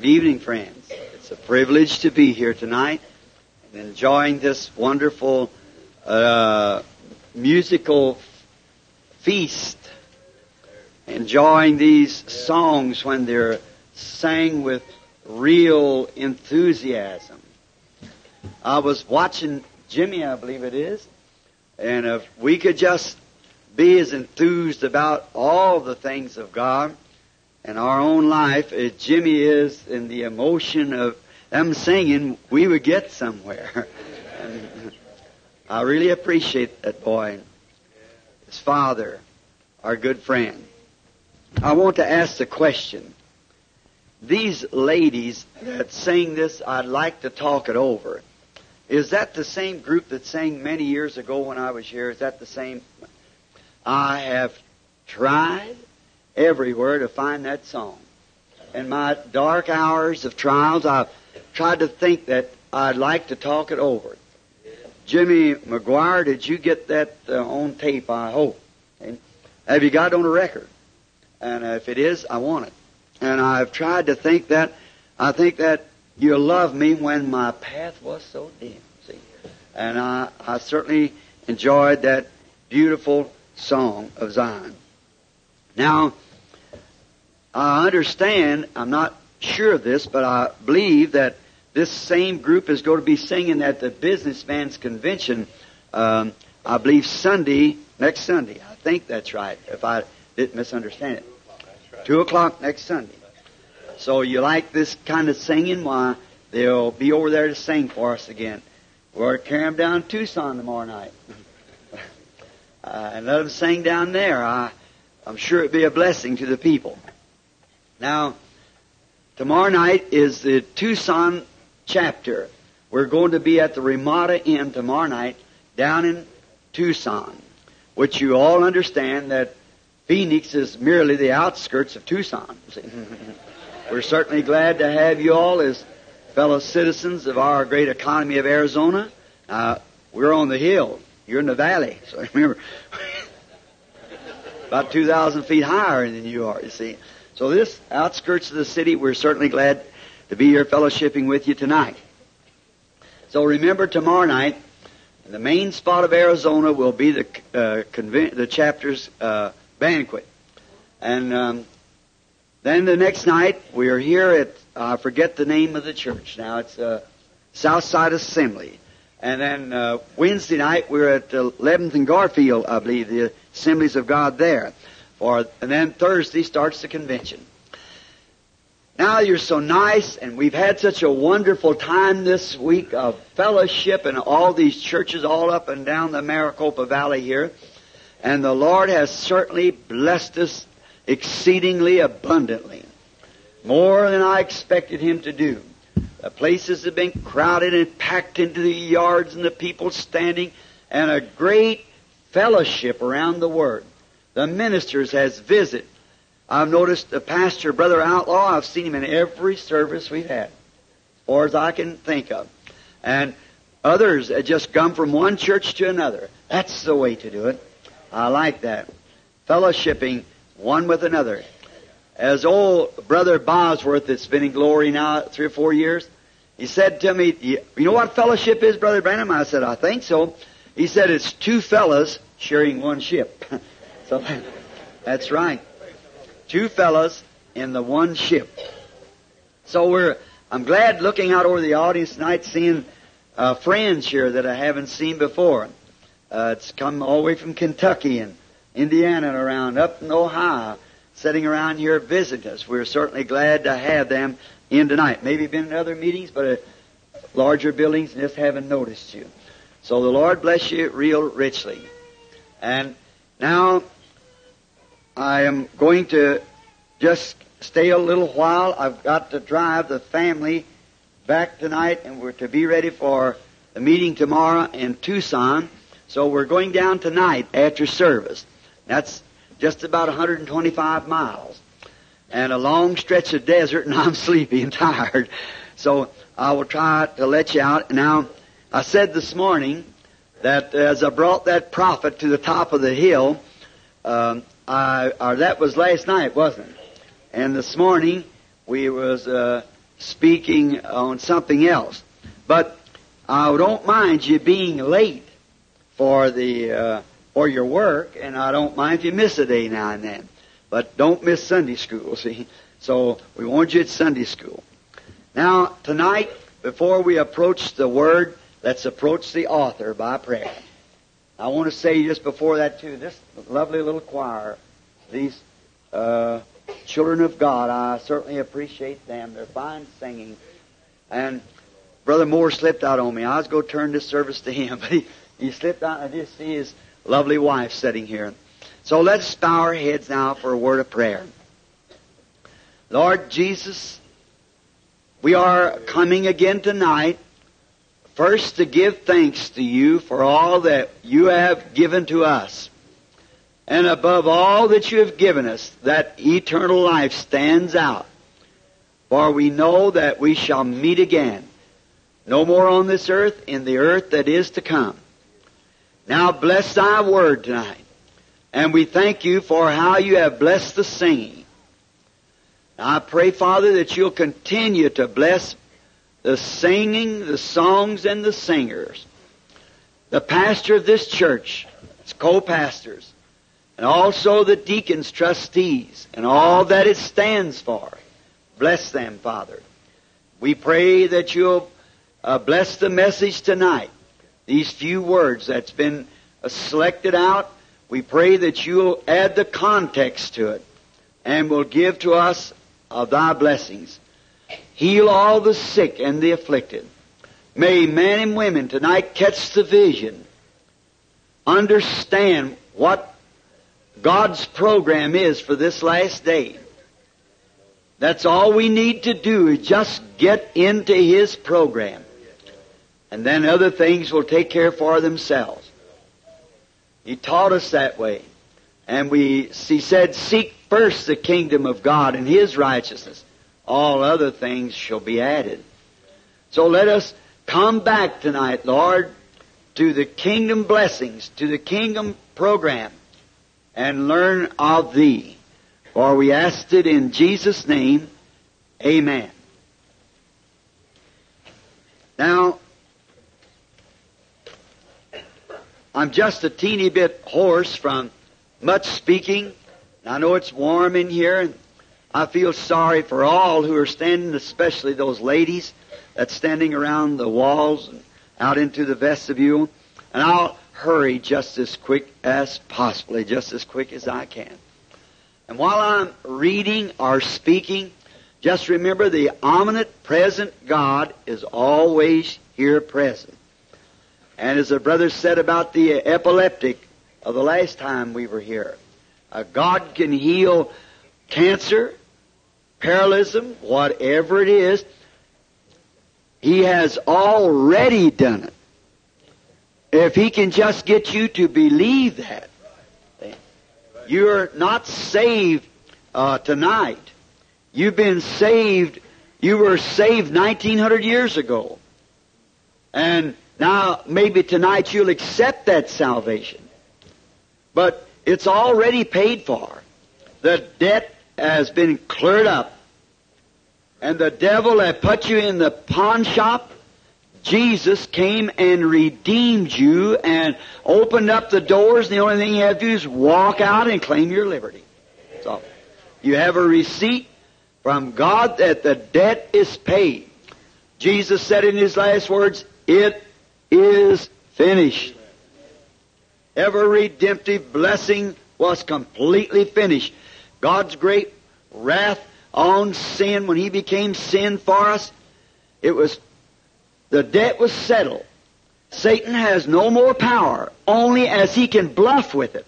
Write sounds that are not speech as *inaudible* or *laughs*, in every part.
Good evening, friends. It's a privilege to be here tonight and enjoying this wonderful uh, musical feast. Enjoying these songs when they're sang with real enthusiasm. I was watching Jimmy, I believe it is, and if we could just be as enthused about all the things of God in our own life as Jimmy is in the emotion of them singing, we would get somewhere. *laughs* and I really appreciate that boy, his father, our good friend. I want to ask the question. These ladies that sing this, I'd like to talk it over. Is that the same group that sang many years ago when I was here? Is that the same? I have tried everywhere to find that song. In my dark hours of trials, I've tried to think that I'd like to talk it over. Jimmy McGuire, did you get that uh, on tape? I hope. And have you got it on a record? And if it is, I want it. And I've tried to think that I think that you love me when my path was so dim. See, and I, I certainly enjoyed that beautiful song of Zion. Now, I understand, I'm not sure of this, but I believe that this same group is going to be singing at the Businessman's Convention, um, I believe Sunday, next Sunday. I think that's right, if I didn't misunderstand it. Two o'clock next Sunday. So you like this kind of singing? Why, they'll be over there to sing for us again. We're carrying them down Tucson tomorrow night. *laughs* uh, and let them sing down there. I, I'm sure it'd be a blessing to the people. Now, tomorrow night is the Tucson chapter. We're going to be at the Ramada Inn tomorrow night down in Tucson, which you all understand that Phoenix is merely the outskirts of Tucson. *laughs* We're certainly glad to have you all as fellow citizens of our great economy of Arizona. Uh, we're on the hill. You're in the valley. So *laughs* remember, about 2,000 feet higher than you are, you see. So this outskirts of the city, we're certainly glad to be here fellowshipping with you tonight. So remember tomorrow night, the main spot of Arizona will be the uh, the chapter's uh, banquet, and um, then the next night we are here at I forget the name of the church now. It's uh, Southside Assembly, and then uh, Wednesday night we're at 11th and Garfield, I believe, the Assemblies of God there. And then Thursday starts the convention. Now you're so nice, and we've had such a wonderful time this week of fellowship in all these churches all up and down the Maricopa Valley here. And the Lord has certainly blessed us exceedingly abundantly. More than I expected Him to do. The places have been crowded and packed into the yards and the people standing and a great fellowship around the Word. The ministers has visit I've noticed the pastor, Brother Outlaw, I've seen him in every service we've had, as far as I can think of. And others that just come from one church to another. That's the way to do it. I like that. Fellowshipping one with another. As old Brother Bosworth, that's been in glory now three or four years, he said to me, You know what fellowship is, Brother Branham? I said, I think so. He said, It's two fellas sharing one ship. *laughs* so that's right two fellows in the one ship. So we're, I'm glad looking out over the audience tonight, seeing uh, friends here that I haven't seen before. Uh, it's come all the way from Kentucky and Indiana and around, up in Ohio, sitting around here visiting us. We're certainly glad to have them in tonight. Maybe been in other meetings, but at larger buildings and just haven't noticed you. So the Lord bless you real richly. And now I am going to just stay a little while. I've got to drive the family back tonight, and we're to be ready for the meeting tomorrow in Tucson. So we're going down tonight after service. That's just about 125 miles. And a long stretch of desert, and *laughs* I'm sleepy and tired. So I will try to let you out. Now, I said this morning that as I brought that prophet to the top of the hill, um, I, or that was last night, wasn't it? And this morning we was uh, speaking on something else. But I don't mind you being late for the uh, for your work, and I don't mind if you miss a day now and then. But don't miss Sunday school, *laughs* see? So we want you at Sunday school. Now, tonight, before we approach the Word, let's approach the author by prayer. I want to say just before that, too, this lovely little choir, these uh, children of God, I certainly appreciate them. They're fine singing. And Brother Moore slipped out on me. I was going to turn this service to him, *laughs* but he, he slipped out. I just see his lovely wife sitting here. So let's bow our heads now for a word of prayer. Lord Jesus, we are coming again tonight, first to give thanks to you for all that you have given to us. And above all that you have given us, that eternal life stands out. For we know that we shall meet again, no more on this earth, in the earth that is to come. Now bless thy word tonight. And we thank you for how you have blessed the singing. I pray, Father, that you'll continue to bless the singing, the songs, and the singers. The pastor of this church, its co-pastors, and also the deacons, trustees, and all that it stands for. Bless them, Father. We pray that you'll uh, bless the message tonight. These few words that's been selected out we pray that you'll add the context to it and will give to us of thy blessings. Heal all the sick and the afflicted. May men and women tonight catch the vision, understand what God's program is for this last day. That's all we need to do is just get into His program. And then other things will take care for themselves. He taught us that way. And we, he said, seek first the kingdom of God and His righteousness. All other things shall be added. So let us come back tonight, Lord, to the kingdom blessings, to the kingdom program, and learn of Thee. For we asked it in Jesus' name. Amen. Now, I'm just a teeny bit hoarse from much speaking. I know it's warm in here, and I feel sorry for all who are standing, especially those ladies that's standing around the walls and out into the vestibule. And I'll hurry just as quick as possibly, just as quick as I can. And while I'm reading or speaking, just remember the omnipresent God is always here present. And as the brother said about the epileptic of the last time we were here, uh, God can heal cancer, paralysis, whatever it is. He has already done it. If He can just get you to believe that, you're not saved uh, tonight. You've been saved. You were saved 1900 years ago. And now, maybe tonight you'll accept that salvation. But it's already paid for. The debt has been cleared up. And the devil that put you in the pawn shop, Jesus came and redeemed you and opened up the doors, the only thing you have to do is walk out and claim your liberty. So, you have a receipt from God that the debt is paid. Jesus said in his last words, It is finished. Every redemptive blessing was completely finished. God's great wrath on sin when He became sin for us, it was, the debt was settled. Satan has no more power, only as he can bluff with it.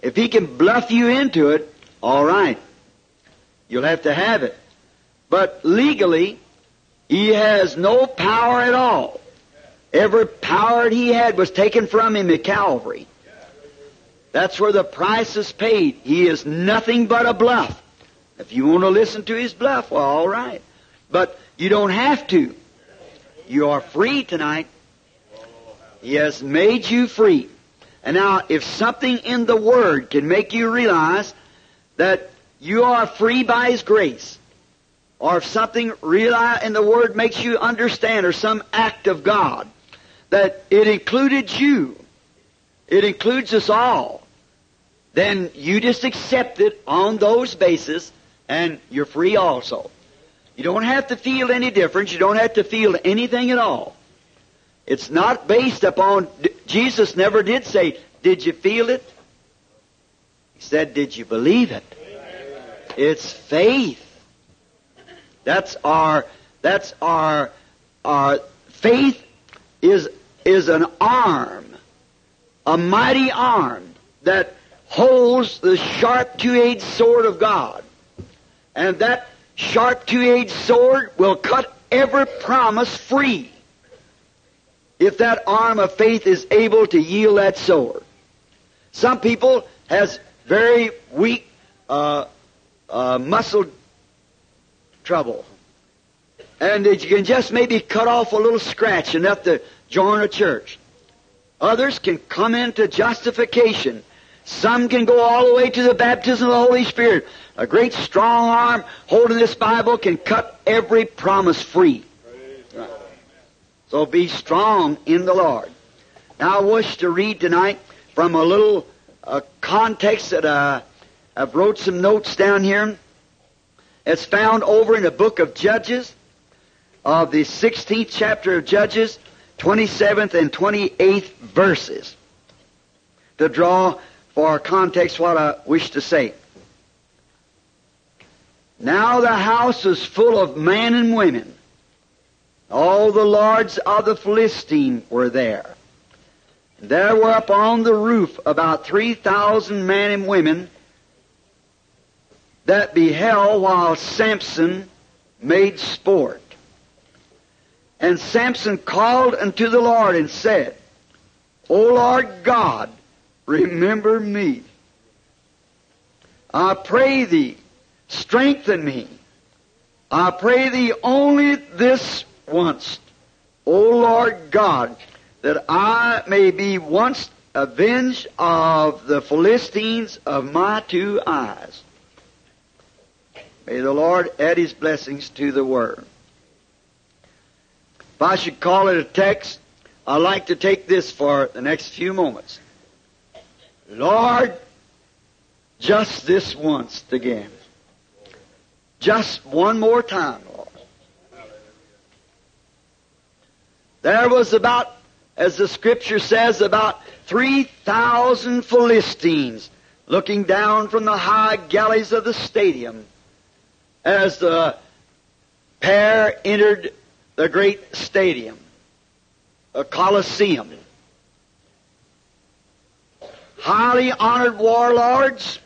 If he can bluff you into it, all right. You'll have to have it. But legally, he has no power at all. Every power he had was taken from him at Calvary. That's where the price is paid. He is nothing but a bluff. If you want to listen to his bluff, well, all right. But you don't have to. You are free tonight. He has made you free. And now, if something in the Word can make you realize that you are free by His grace, or if something in the Word makes you understand, or some act of God, that it included you, it includes us all, then you just accept it on those bases, and you're free also. You don't have to feel any difference. You don't have to feel anything at all. It's not based upon, Jesus never did say, Did you feel it? He said, Did you believe it? It's faith. That's our, that's our, our faith is, is an arm, a mighty arm that holds the sharp two-edged sword of God. And that sharp two-edged sword will cut every promise free if that arm of faith is able to yield that sword. Some people has very weak uh, uh, muscle trouble. And you can just maybe cut off a little scratch enough to join a church. Others can come into justification. Some can go all the way to the baptism of the Holy Spirit. A great strong arm holding this Bible can cut every promise free. So be strong in the Lord. Now I wish to read tonight from a little uh, context that uh, I've wrote some notes down here. It's found over in the book of Judges, of the 16th chapter of Judges, 27th and 28th verses, to draw for context what I wish to say. Now the house was full of men and women. All the lords of the Philistine were there. There were upon the roof about 3,000 men and women that beheld while Samson made sport. And Samson called unto the Lord and said, O Lord God, remember me. I pray thee, strengthen me. I pray thee only this once, O Lord God, that I may be once avenged of the Philistines of my two eyes. May the Lord add His blessings to the Word. If I should call it a text, I'd like to take this for the next few moments. Lord, just this once again. Just one more time, Lord. There was about, as the scripture says, about 3,000 Philistines looking down from the high galleys of the stadium as the pair entered the great stadium, a Colosseum. Highly honored warlords,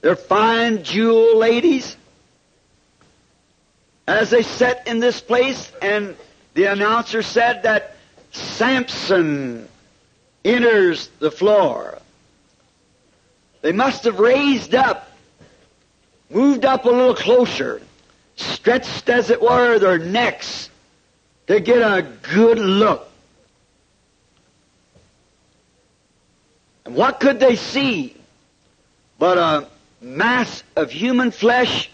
their fine jewel ladies, as they sat in this place, and the announcer said that Samson enters the floor. They must have raised up moved up a little closer, stretched as it were their necks to get a good look. And what could they see but a mass of human flesh,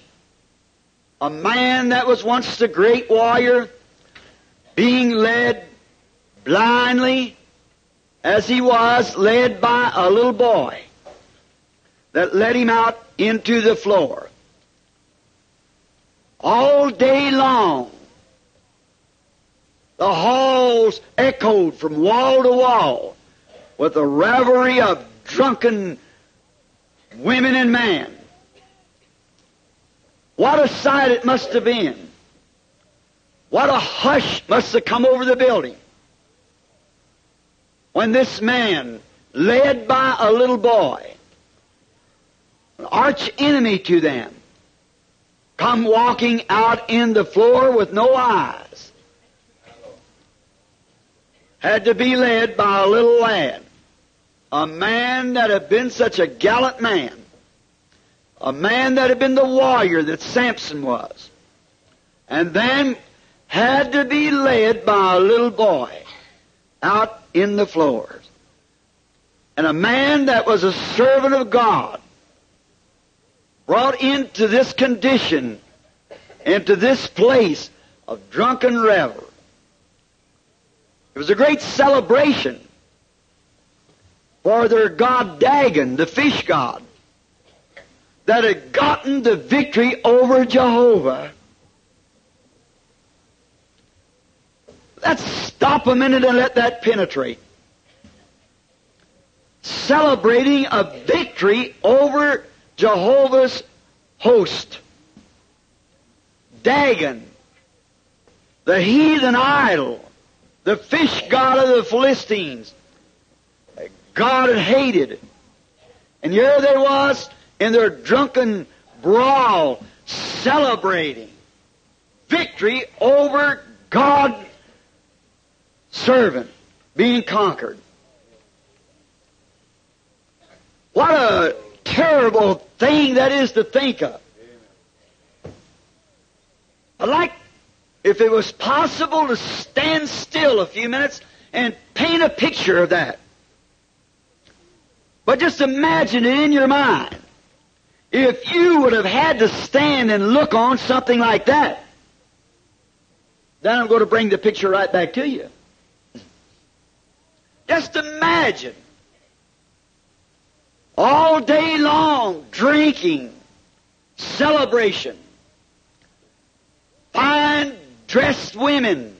a man that was once the great warrior, being led blindly as he was led by a little boy that led him out into the floor. All day long, the halls echoed from wall to wall with the revelry of drunken women and men. What a sight it must have been. What a hush must have come over the building when this man, led by a little boy, an arch enemy to them, come walking out in the floor with no eyes. Had to be led by a little lad. A man that had been such a gallant man. A man that had been the warrior that Samson was. And then had to be led by a little boy out in the floors. And a man that was a servant of God brought into this condition into this place of drunken revel. It was a great celebration for their god Dagon, the fish god, that had gotten the victory over Jehovah. Let's stop a minute and let that penetrate. Celebrating a victory over Jehovah's host. Dagon, the heathen idol, the fish god of the Philistines. a God had hated. And here they was in their drunken brawl celebrating victory over God's servant being conquered. What a terrible thing that is to think of. I'd like, if it was possible, to stand still a few minutes and paint a picture of that. But just imagine it in your mind. If you would have had to stand and look on something like that, then I'm going to bring the picture right back to you. Just imagine all day long drinking, celebration, fine dressed women,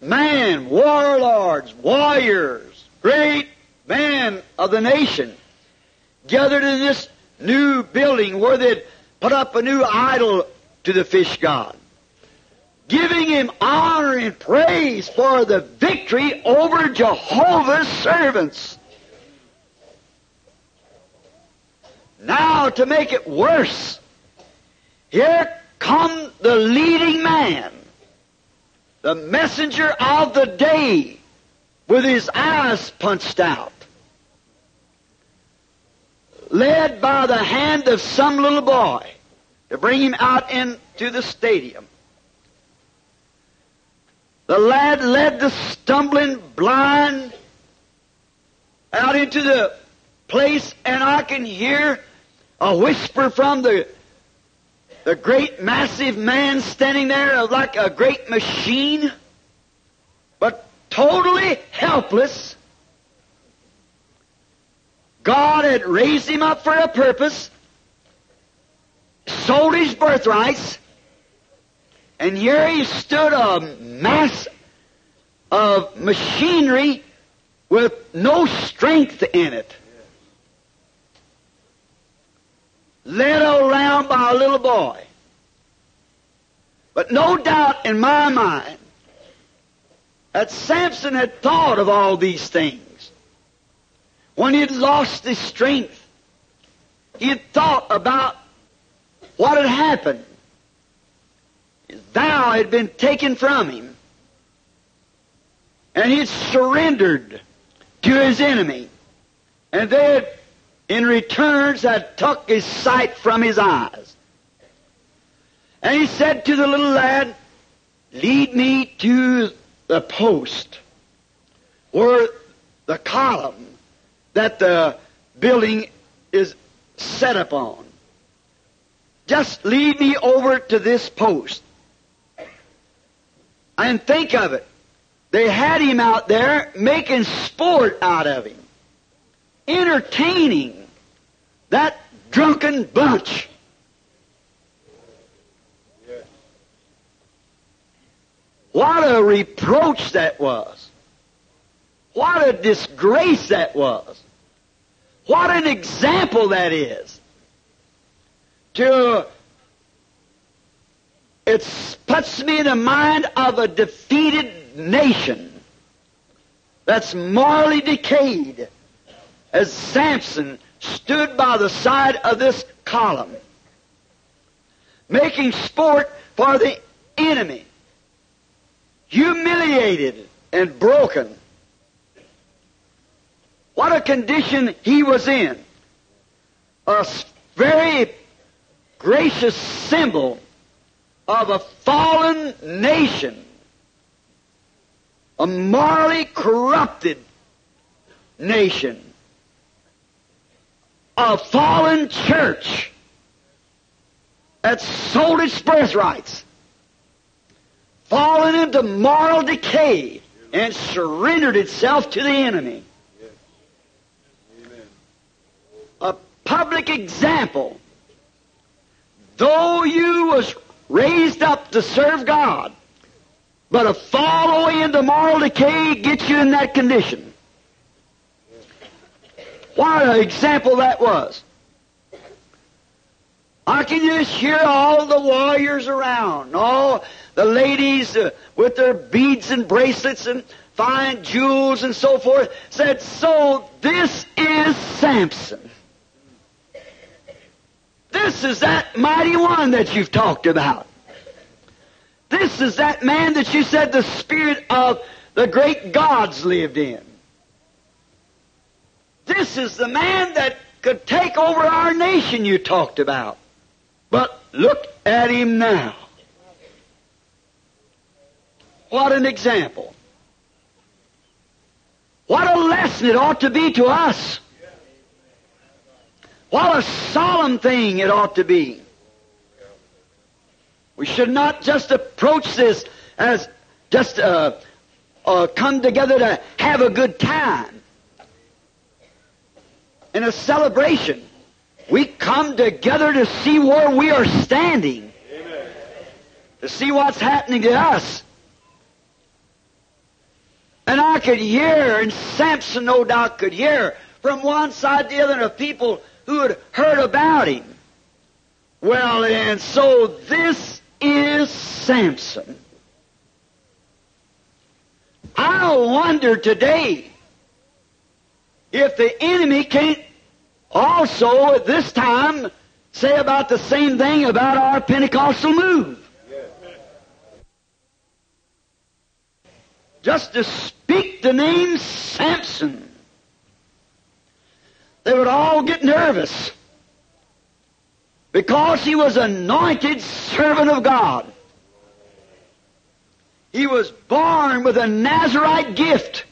man, warlords, warriors, great men of the nation gathered in this new building where they'd put up a new idol to the fish god giving him honor and praise for the victory over Jehovah's servants. To make it worse, here come the leading man, the messenger of the day, with his eyes punched out, led by the hand of some little boy to bring him out into the stadium. The lad led the stumbling blind out into the place, and I can hear a whisper from the the great massive man standing there like a great machine, but totally helpless. God had raised him up for a purpose, sold his birthrights, and here he stood a mass of machinery with no strength in it. Led around by a little boy. But no doubt in my mind that Samson had thought of all these things. When he had lost his strength, he had thought about what had happened thou had been taken from him, and he had surrendered to his enemy, and they had, in returns, had took his sight from his eyes. And he said to the little lad, Lead me to the post where the column that the building is set upon. Just lead me over to this post. And think of it. They had him out there making sport out of him, entertaining that drunken bunch. What a reproach that was. What a disgrace that was. What an example that is. To it puts me in the mind of a defeated nation that's morally decayed as Samson stood by the side of this column, making sport for the enemy, humiliated and broken. What a condition he was in. A very gracious symbol of a fallen nation, a morally corrupted nation, a fallen church, that sold its birthrights, fallen into moral decay, and surrendered itself to the enemy. A public example. Though you was raised up to serve God, but a fall away into moral decay gets you in that condition. What an example that was. I can just hear all the warriors around, all the ladies uh, with their beads and bracelets and fine jewels and so forth, said, So this is Samson. This is that mighty one that you've talked about. This is that man that you said the spirit of the great gods lived in. This is the man that could take over our nation you talked about. But look at him now. What an example. What a lesson it ought to be to us. What a solemn thing it ought to be. We should not just approach this as just uh, uh, come together to have a good time in a celebration. We come together to see where we are standing, Amen. to see what's happening to us. And I could hear, and Samson no doubt could hear, from one side to the other of people who had heard about him. Well, and so this is Samson. I wonder today if the enemy can't also at this time say about the same thing about our Pentecostal move. Just to speak the name Samson. They would all get nervous because he was anointed servant of God. He was born with a Nazarite gift.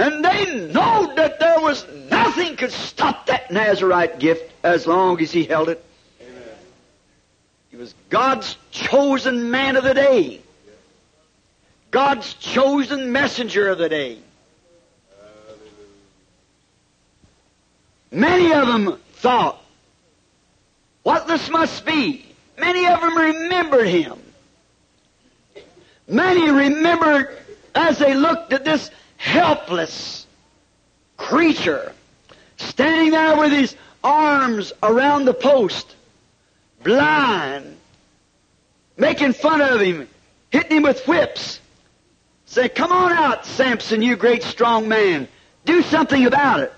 And they know that there was nothing could stop that Nazarite gift as long as he held it. Amen. He was God's chosen man of the day. God's chosen messenger of the day. Many of them thought what this must be. Many of them remembered him. Many remembered as they looked at this helpless creature standing there with his arms around the post, blind, making fun of him, hitting him with whips. Say, come on out, Samson, you great strong man. Do something about it.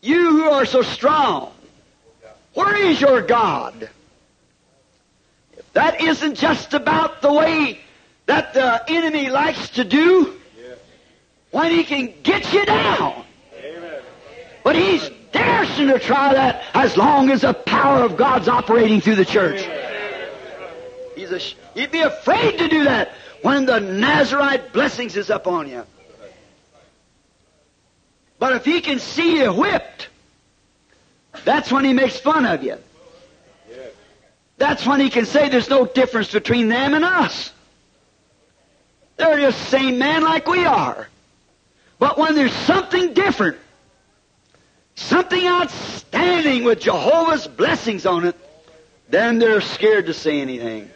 You who are so strong. Where is your God? If that isn't just about the way that the enemy likes to do, when he can get you down. Amen. But he's daring to try that as long as the power of God's operating through the church. He's a, he'd be afraid to do that when the Nazarite blessings is upon you. But if he can see you whipped, that's when he makes fun of you. That's when he can say there's no difference between them and us. They're just the same man like we are. But when there's something different, something outstanding with Jehovah's blessings on it, then they're scared to say anything.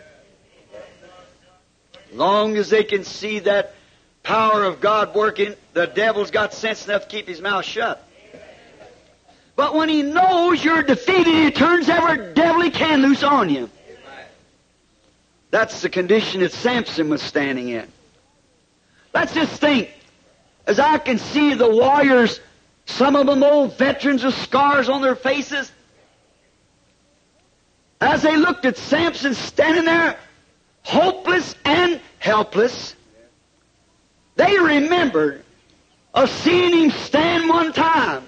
Long as they can see that power of God working, the devil's got sense enough to keep his mouth shut. But when he knows you're defeated, he turns every devil he can loose on you. That's the condition that Samson was standing in. Let's just think as I can see the warriors, some of them old veterans with scars on their faces, as they looked at Samson standing there, hopeless and helpless, they remembered of seeing him stand one time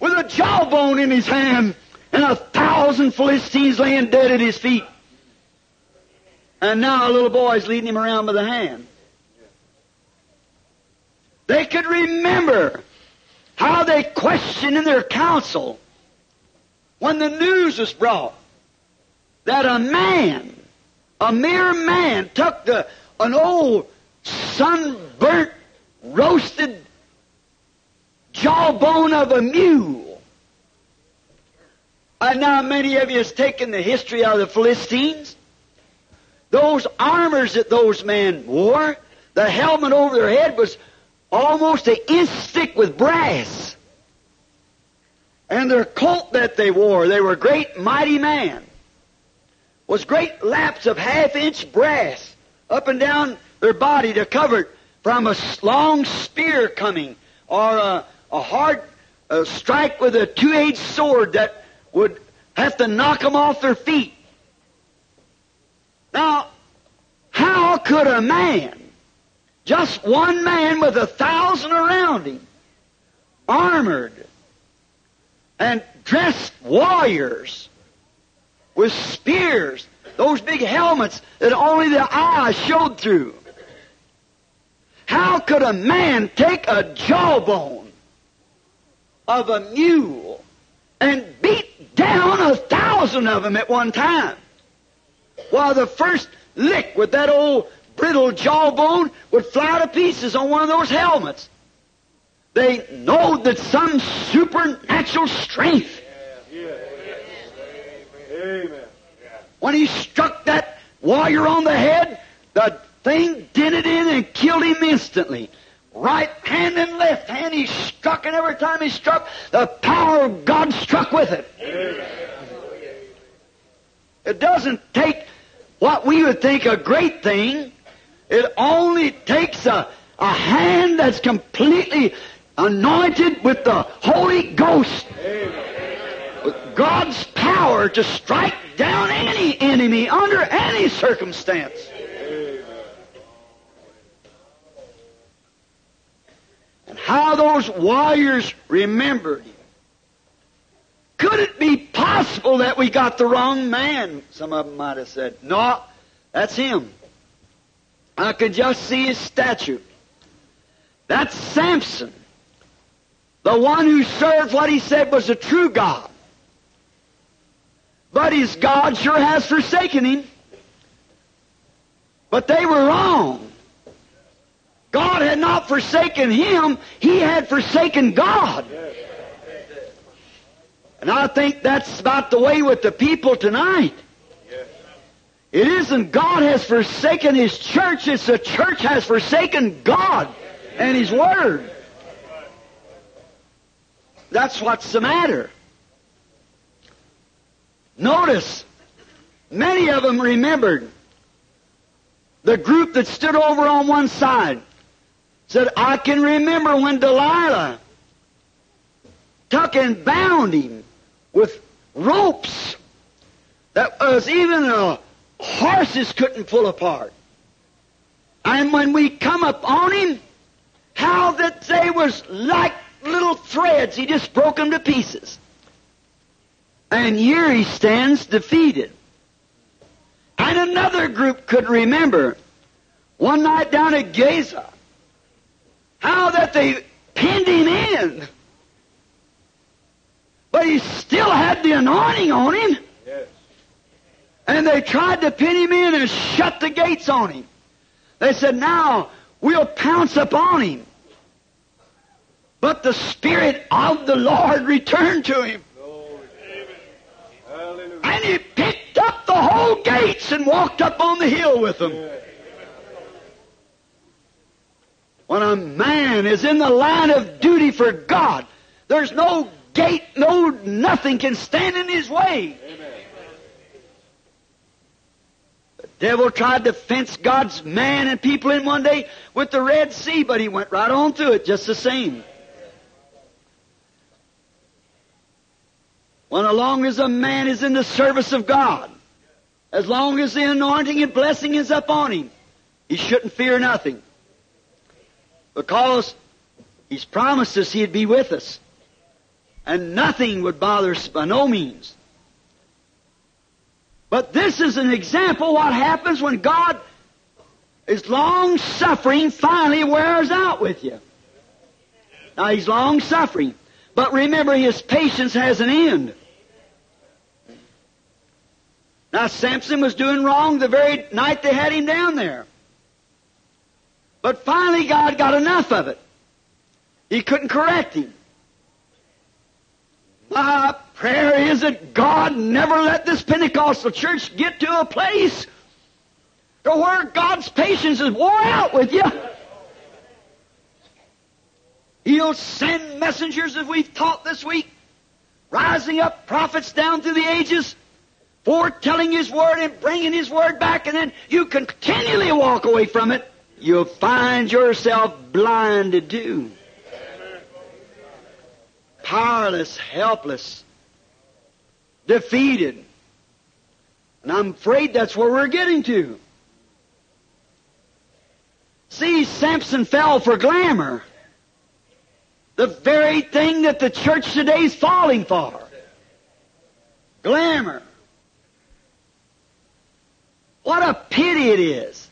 with a jawbone in his hand and a thousand Philistines laying dead at his feet. And now a little boy's leading him around by the hand. They could remember how they questioned in their council when the news was brought that a man, a mere man, took the, an old sunburnt, roasted jawbone of a mule. And now many of you has taken the history of the Philistines. Those armors that those men wore, the helmet over their head was almost an inch thick with brass. And their coat that they wore, they were great mighty men, was great laps of half inch brass up and down their body to cover it from a long spear coming or a, a hard a strike with a two-edged sword that would have to knock them off their feet. Now, how could a man just one man with a thousand around him, armored and dressed warriors with spears, those big helmets that only the eyes showed through. How could a man take a jawbone of a mule and beat down a thousand of them at one time? While the first lick with that old brittle jawbone would fly to pieces on one of those helmets. They know that some supernatural strength. When he struck that warrior on the head, the thing dented in and killed him instantly. Right hand and left hand he struck, and every time he struck, the power of God struck with it. It doesn't take what we would think a great thing it only takes a, a hand that's completely anointed with the Holy Ghost. With God's power to strike down any enemy under any circumstance. And how those warriors remembered. Could it be possible that we got the wrong man? Some of them might have said, No, that's him. I could just see his statue. That's Samson, the one who served what he said was a true God. But his God sure has forsaken him. But they were wrong. God had not forsaken him, he had forsaken God. And I think that's about the way with the people tonight. It isn't God has forsaken His church, it's the church has forsaken God and His Word. That's what's the matter. Notice, many of them remembered the group that stood over on one side said, I can remember when Delilah took and bound him with ropes that was even a horses couldn't pull apart. And when we come up on him, how that they was like little threads. He just broke them to pieces. And here he stands defeated. And another group could remember one night down at Gaza how that they pinned him in. But he still had the anointing on him. And they tried to pin him in and shut the gates on him. They said, now we'll pounce upon him. But the Spirit of the Lord returned to him. And he picked up the whole gates and walked up on the hill with them. When a man is in the line of duty for God, there's no gate, no nothing can stand in his way. Amen. Devil tried to fence God's man and people in one day with the Red Sea, but he went right on through it just the same. When as long as a man is in the service of God, as long as the anointing and blessing is upon him, he shouldn't fear nothing. Because he's promised us he'd be with us. And nothing would bother us by no means. But this is an example what happens when God is long suffering finally wears out with you. Now he's long suffering. But remember his patience has an end. Now, Samson was doing wrong the very night they had him down there. But finally, God got enough of it. He couldn't correct him. My prayer is that God never let this Pentecostal church get to a place to where God's patience is wore out with you. He'll send messengers, as we've taught this week, rising up prophets down through the ages, foretelling His Word and bringing His Word back, and then you continually walk away from it. You'll find yourself blinded too. Powerless, helpless, defeated. And I'm afraid that's where we're getting to. See, Samson fell for glamour. The very thing that the church today is falling for. Glamour. What a pity it is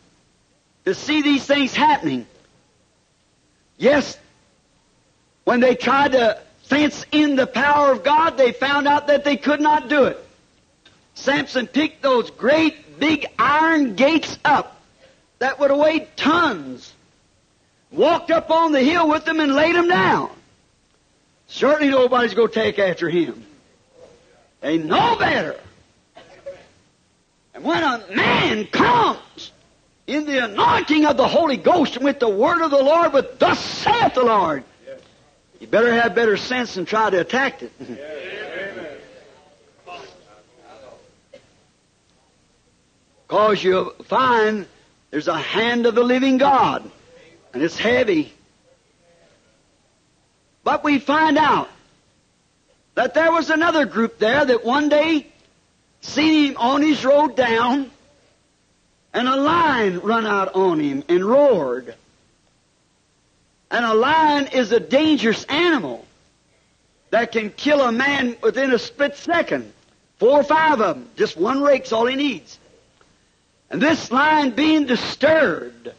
to see these things happening. Yes, when they tried to fence in the power of God, they found out that they could not do it. Samson picked those great big iron gates up that would have weighed tons walked up on the hill with them and laid them down. Certainly nobody's going to take after him. They know better. And when a man comes in the anointing of the Holy Ghost and with the word of the Lord, but thus saith the Lord, you better have better sense than try to attack it. *laughs* Because you'll find there's a hand of the living God and it's heavy. But we find out that there was another group there that one day seen him on his road down, and a lion run out on him and roared. And a lion is a dangerous animal that can kill a man within a split second. Four or five of them. Just one rake's all he needs. And this lion being disturbed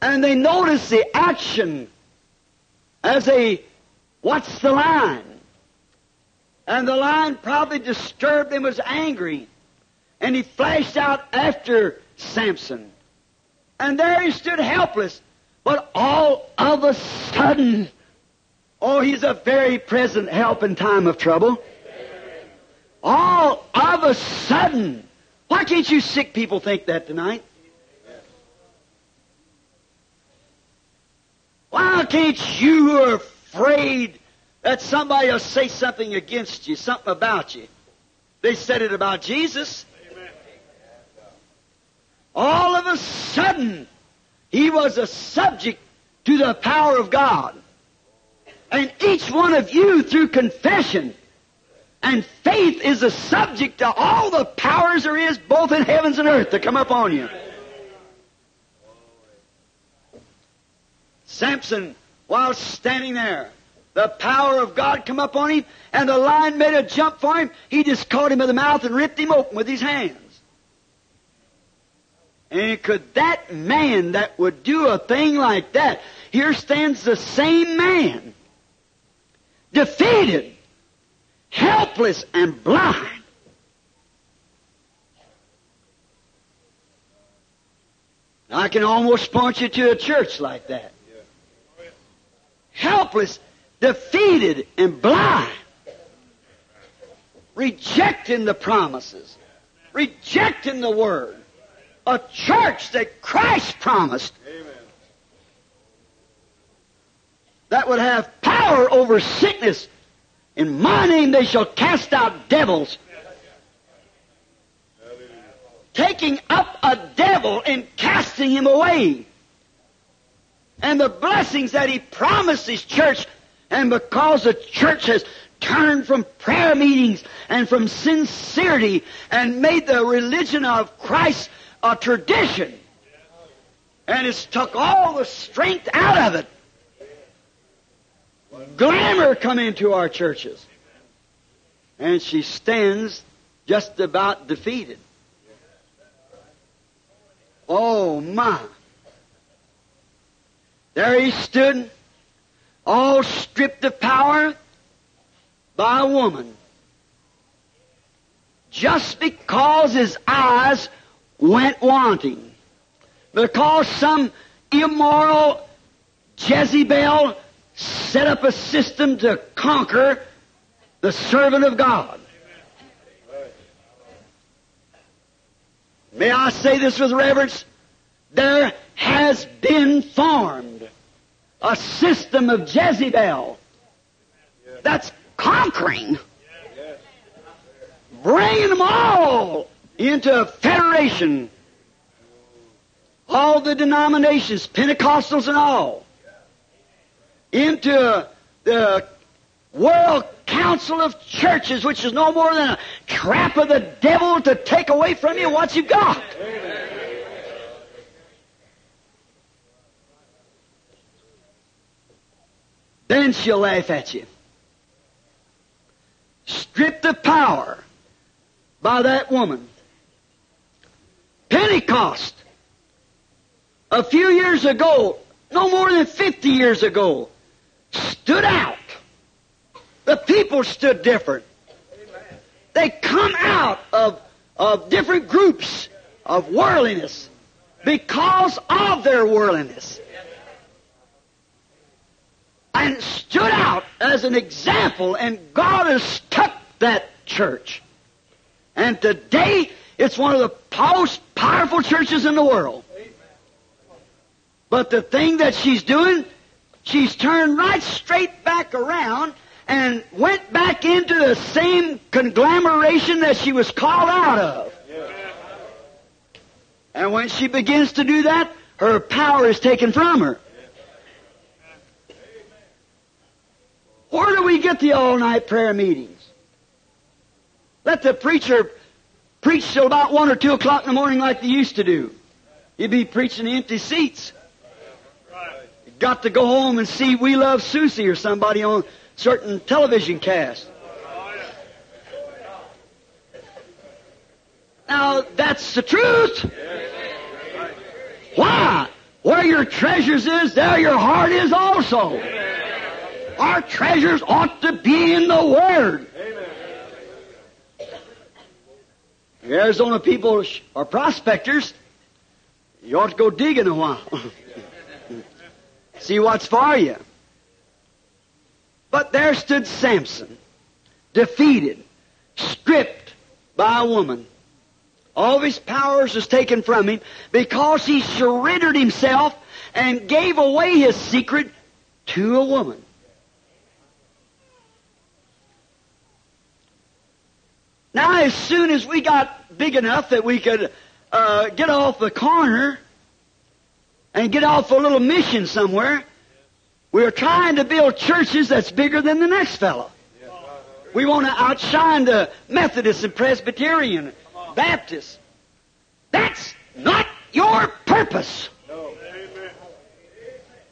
and they notice the action as they watch the lion. And the lion probably disturbed him, was angry. And he flashed out after Samson. And there he stood helpless. But all of a sudden, oh, he's a very present help in time of trouble. All of a sudden, why can't you sick people think that tonight? Why can't you who are afraid that somebody will say something against you, something about you? They said it about Jesus. All of a sudden, he was a subject to the power of God. And each one of you, through confession and faith, is a subject to all the powers there is, both in heavens and earth, to come upon you. Samson, while standing there, the power of God come up on him, and the lion made a jump for him. He just caught him in the mouth and ripped him open with his hands. And could that man that would do a thing like that, here stands the same man, defeated, helpless, and blind. I can almost point you to a church like that helpless, defeated, and blind. Rejecting the promises, rejecting the word. A church that Christ promised Amen. that would have power over sickness. In my name they shall cast out devils. Taking up a devil and casting him away and the blessings that He promised His church. And because the church has turned from prayer meetings and from sincerity and made the religion of Christ a tradition, and it's took all the strength out of it. Glamour come into our churches. And she stands just about defeated. Oh my. There he stood, all stripped of power by a woman. just because his eyes went wanting. Because some immoral Jezebel set up a system to conquer the servant of God. May I say this with reverence? There has been formed a system of Jezebel that's conquering, bringing them all into a federation. All the denominations, Pentecostals and all, into the World Council of Churches, which is no more than a trap of the devil to take away from you what you've got. Then she'll laugh at you. Stripped of power by that woman. Pentecost, a few years ago, no more than 50 years ago, stood out. The people stood different. They come out of, of different groups of worldliness because of their worldliness and stood out as an example, and God has stuck that church. And today, it's one of the most powerful churches in the world. But the thing that she's doing, she's turned right straight back around and went back into the same conglomeration that she was called out of. And when she begins to do that, her power is taken from her. Where do we get the all night prayer meetings? Let the preacher preach till about one or two o'clock in the morning like they used to do. You'd be preaching empty seats. Got to go home and see We Love Susie or somebody on certain television cast. Now, that's the truth. Why? Where your treasures is, there your heart is also. Our treasures ought to be in the Word. Arizona people are prospectors. You ought to go digging a while. *laughs* See what's for you. But there stood Samson, defeated, stripped by a woman. All of his powers was taken from him because he surrendered himself and gave away his secret to a woman. Now, as soon as we got big enough that we could uh, get off the corner and get off a little mission somewhere, we are trying to build churches that's bigger than the next fellow. We want to outshine the Methodists and Presbyterian, Baptists. That's not your purpose.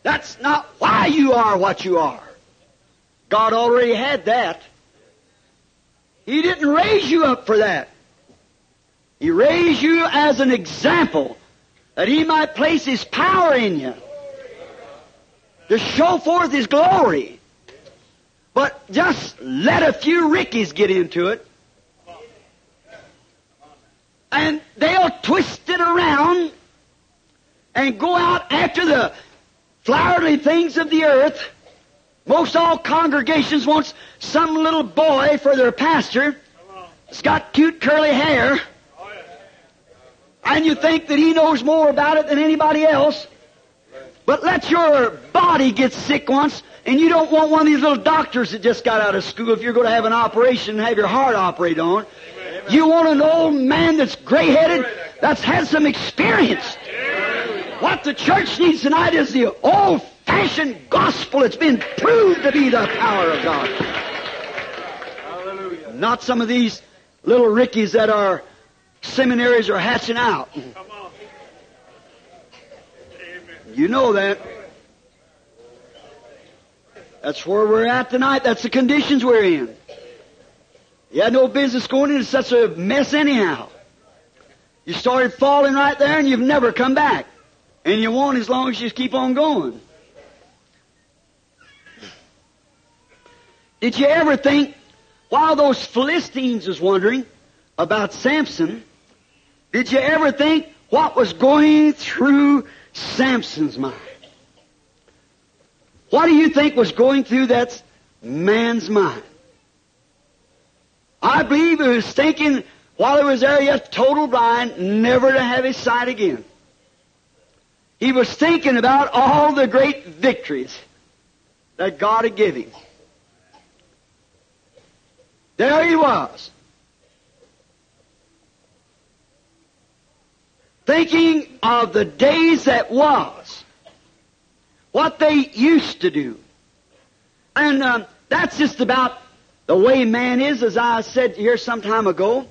That's not why you are what you are. God already had that. He didn't raise you up for that. He raised you as an example that He might place His power in you to show forth His glory. But just let a few Rickies get into it. And they'll twist it around and go out after the flowery things of the earth. Most all congregations wants some little boy for their pastor. It's got cute curly hair. And you think that he knows more about it than anybody else. But let your body get sick once, and you don't want one of these little doctors that just got out of school if you're going to have an operation and have your heart operated on. You want an old man that's gray-headed, that's had some experience. What the church needs tonight is the old-fashioned gospel. It's been proved to be the power of God. Not some of these little rickies that our seminaries are hatching out. You know that. That's where we're at tonight. That's the conditions we're in. You had no business going into such a mess anyhow. You started falling right there and you've never come back. And you won't as long as you keep on going. Did you ever think, while those Philistines was wondering, about Samson, did you ever think what was going through Samson's mind? What do you think was going through that man's mind? I believe he was thinking while he was there yet total blind, never to have his sight again. He was thinking about all the great victories that God had given him. There he was. Thinking of the days that was. What they used to do. And um, that's just about the way man is, as I said here some time ago.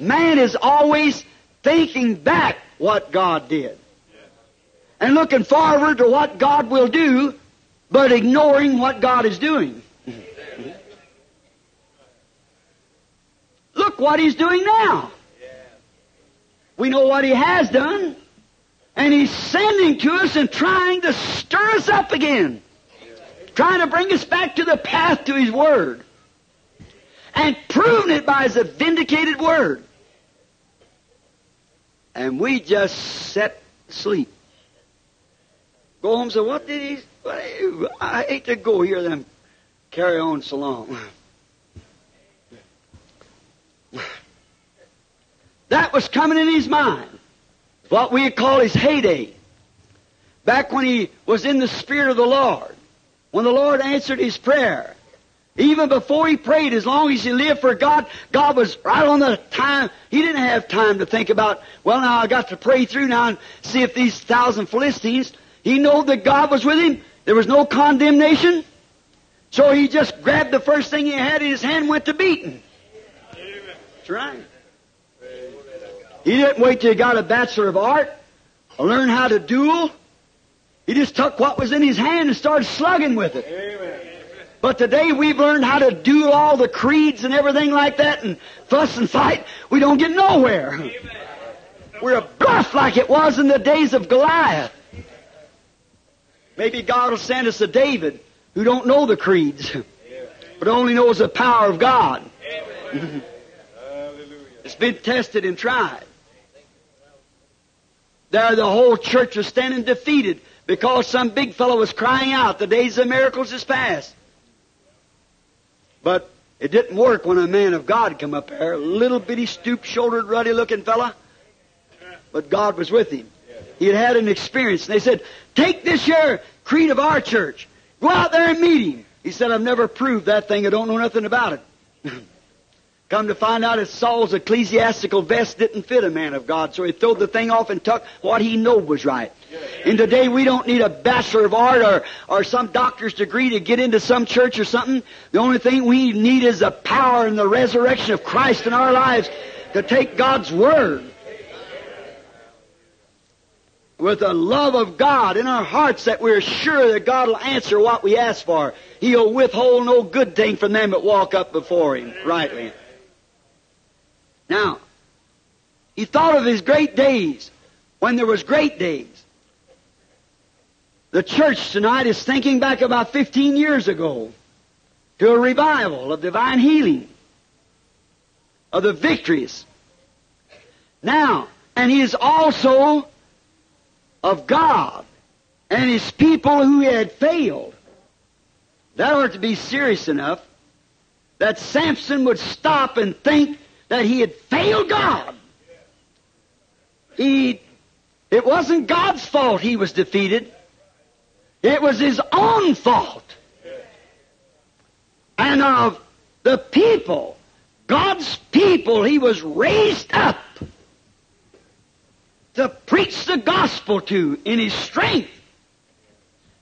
Man is always thinking back what God did. And looking forward to what God will do, but ignoring what God is doing. *laughs* Look what He's doing now. We know what He has done. And He's sending to us and trying to stir us up again. Trying to bring us back to the path to His Word and proven it by His vindicated Word. And we just set asleep. Go home and say, what did he, I hate to go hear them carry on so long. *laughs* That was coming in his mind. What we call his heyday. Back when he was in the Spirit of the Lord. When the Lord answered his prayer. Even before he prayed, as long as he lived for God, God was right on the time. He didn't have time to think about, well, now I got to pray through now and see if these thousand Philistines, he knew that God was with him. There was no condemnation. So he just grabbed the first thing he had in his hand went to beating. That's right. He didn't wait till he got a Bachelor of Art or learn how to duel. He just took what was in his hand and started slugging with it. Amen. But today we've learned how to do all the creeds and everything like that and fuss and fight. We don't get nowhere. Amen. We're a bluff like it was in the days of Goliath. Maybe God will send us a David who don't know the creeds, but only knows the power of God. *laughs* it's been tested and tried. There the whole church was standing defeated because some big fellow was crying out, the days of miracles is past. But it didn't work when a man of God come up there, a little bitty stoop-shouldered, ruddy-looking fella. But God was with him. He had had an experience. And they said, take this here creed of our church. Go out there and meet him. He said, I've never proved that thing. I don't know nothing about it. *laughs* Come to find out that Saul's ecclesiastical vest didn't fit a man of God, so he threw the thing off and took what he knew was right. And today we don't need a bachelor of art or, or some doctor's degree to get into some church or something. The only thing we need is the power and the resurrection of Christ in our lives to take God's Word with the love of God in our hearts that we're sure that God will answer what we ask for. He'll withhold no good thing from them that walk up before Him rightly. Now, he thought of his great days when there was great days. The church tonight is thinking back about 15 years ago to a revival of divine healing, of the victories. Now, and he is also of God and his people who had failed. That ought to be serious enough that Samson would stop and think that he had failed God. He, it wasn't God's fault he was defeated. It was his own fault. And of the people, God's people, he was raised up to preach the gospel to in his strength.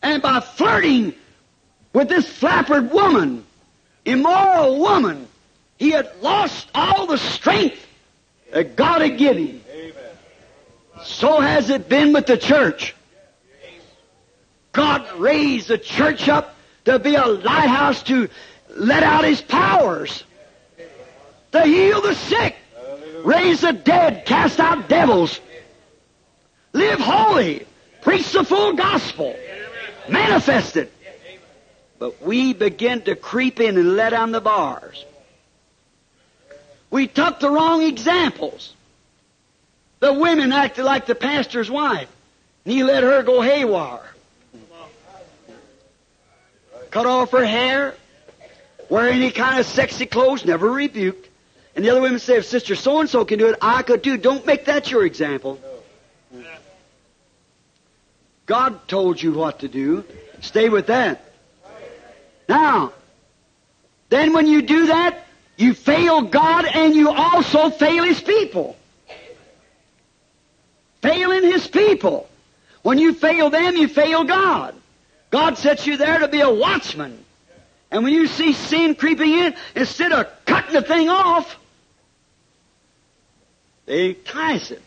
And by flirting with this flappered woman, immoral woman, he had lost all the strength that God had given him. So has it been with the church. God raised the church up to be a lighthouse to let out His powers, to heal the sick, raise the dead, cast out devils, live holy, preach the full gospel, manifest it. But we begin to creep in and let down the bars. We took the wrong examples. The women acted like the pastor's wife, and he let her go haywire. Cut off her hair, wear any kind of sexy clothes, never rebuked. And the other women say, if Sister so and so can do it, I could too. Don't make that your example. God told you what to do. Stay with that. Now, then when you do that, you fail God and you also fail His people. Failing His people. When you fail them, you fail God. God sets you there to be a watchman. And when you see sin creeping in, instead of cutting the thing off, they entice it.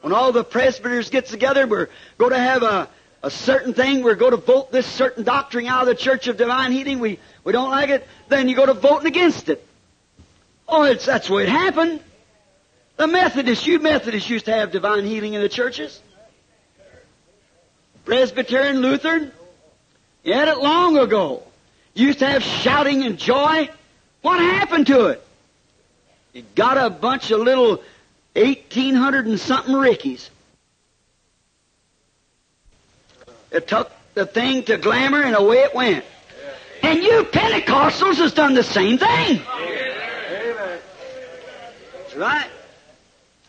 When all the presbyters get together, we're going to have a, a certain thing, we're going to vote this certain doctrine out of the Church of Divine Healing, we, we don't like it, then you go to voting against it. Oh, that's way it happened. The Methodists, you Methodists used to have divine healing in the churches. Presbyterian, Lutheran, you had it long ago. You used to have shouting and joy. What happened to it? You got a bunch of little 1800 and something Rickies. It took the thing to glamour and away it went. And you Pentecostals has done the same thing. Right.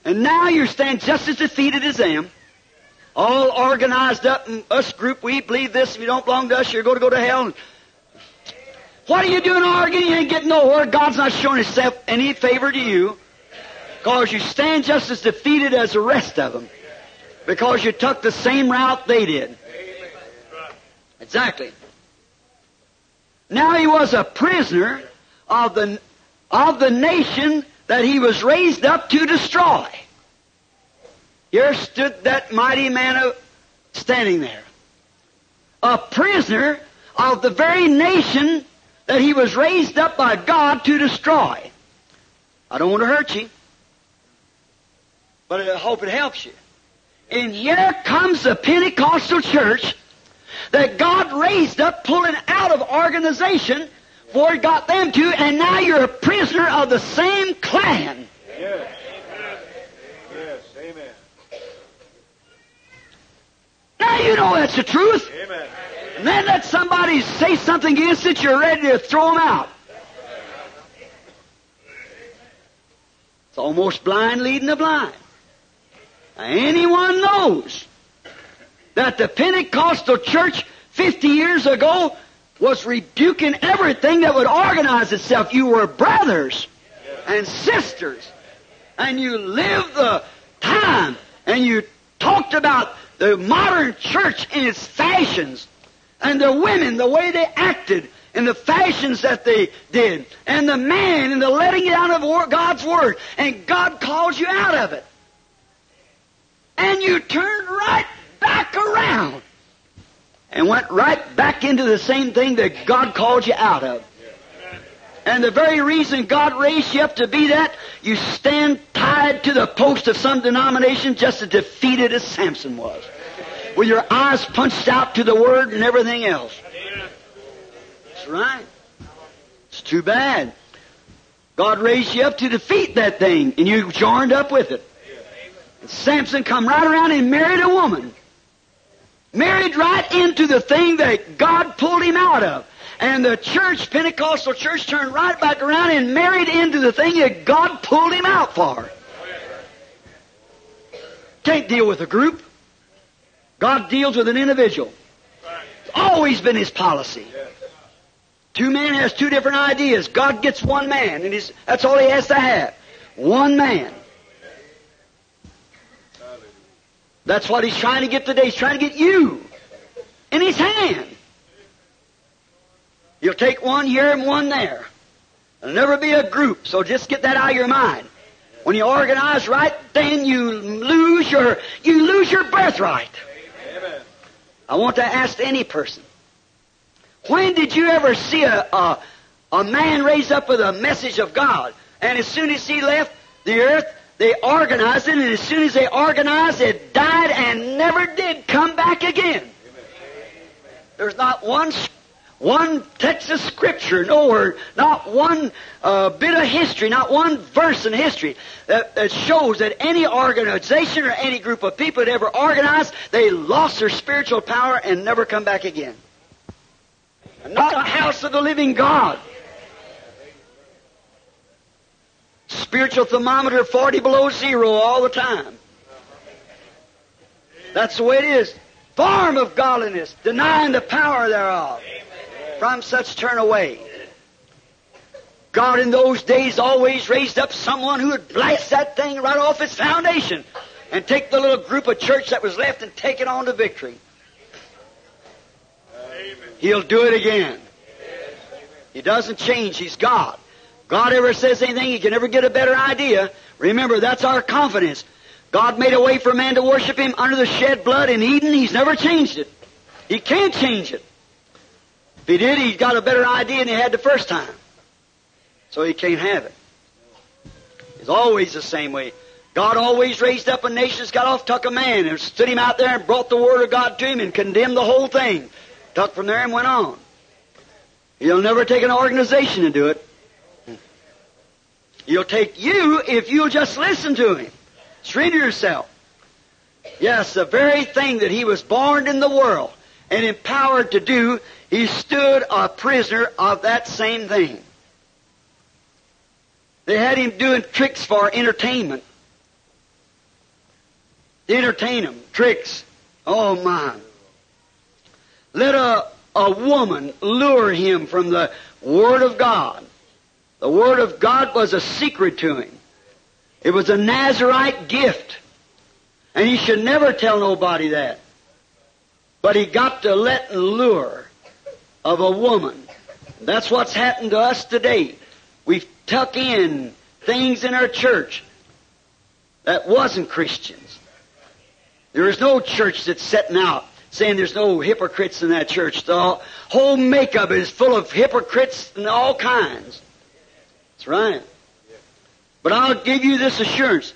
And now you're standing just as defeated as them. All organized up in us group, we believe this, if you don't belong to us, you're going to go to hell. What are you doing arguing? You ain't getting nowhere. God's not showing himself any favor to you. Because you stand just as defeated as the rest of them. Because you took the same route they did. Exactly. Now he was a prisoner of the, of the nation that he was raised up to destroy. Here stood that mighty man of, standing there. A prisoner of the very nation that he was raised up by God to destroy. I don't want to hurt you, but I hope it helps you. And here comes the Pentecostal church that God raised up, pulling out of organization He got them to, and now you're a prisoner of the same clan. Yes. Yes. Amen. Now you know that's the truth. Amen. And then let somebody say something against it, you're ready to throw them out. It's almost blind leading the blind. Now, anyone knows that the Pentecostal church 50 years ago was rebuking everything that would organize itself. You were brothers and sisters, and you lived the time, and you talked about the modern church in its fashions, and the women, the way they acted, and the fashions that they did, and the man, and the letting out of God's Word, and God calls you out of it. And you turned right back around and went right back into the same thing that God called you out of. And the very reason God raised you up to be that, you stand tied to the post of some denomination just as defeated as Samson was. With your eyes punched out to the Word and everything else. That's right. It's too bad. God raised you up to defeat that thing, and you joined up with it. And Samson come right around and married a woman. Married right into the thing that God pulled him out of. And the church, Pentecostal church, turned right back around and married into the thing that God pulled him out for. Can't deal with a group. God deals with an individual. It's always been his policy. Two men has two different ideas. God gets one man, and that's all he has to have. One man. That's what he's trying to get today. He's trying to get you in his hand. You'll take one here and one there. There'll never be a group, so just get that out of your mind. When you organize right, then you lose your you lose your birthright. Amen. I want to ask any person. When did you ever see a, a, a man raised up with a message of God? And as soon as he left the earth, they organized it, and as soon as they organized, it died and never did come back again. There's not one one text of scripture, no word, not one uh, bit of history, not one verse in history that, that shows that any organization or any group of people that ever organized, they lost their spiritual power and never come back again. Not a house of the living God. Spiritual thermometer 40 below zero all the time. That's the way it is. Form of godliness, denying the power thereof. From such turn away. God in those days always raised up someone who would blast that thing right off its foundation and take the little group of church that was left and take it on to victory. He'll do it again. He doesn't change. He's God. God ever says anything, you can never get a better idea. Remember, that's our confidence. God made a way for man to worship Him under the shed blood in Eden. He's never changed it. He can't change it. If He did, He's got a better idea than He had the first time. So He can't have it. It's always the same way. God always raised up a nation that's got off, took a man, and stood him out there and brought the Word of God to him and condemned the whole thing. Took from there and went on. He'll never take an organization to do it. He'll take you if you'll just listen to him. Surrender yourself. Yes, the very thing that he was born in the world and empowered to do, he stood a prisoner of that same thing. They had him doing tricks for entertainment. Entertain him, tricks. Oh my. Let a, a woman lure him from the Word of God. The Word of God was a secret to him. It was a Nazarite gift. And he should never tell nobody that. But he got the let and lure of a woman. That's what's happened to us today. We've tuck in things in our church that wasn't Christians. There is no church that's setting out saying there's no hypocrites in that church. The whole makeup is full of hypocrites and all kinds. Right. But I'll give you this assurance.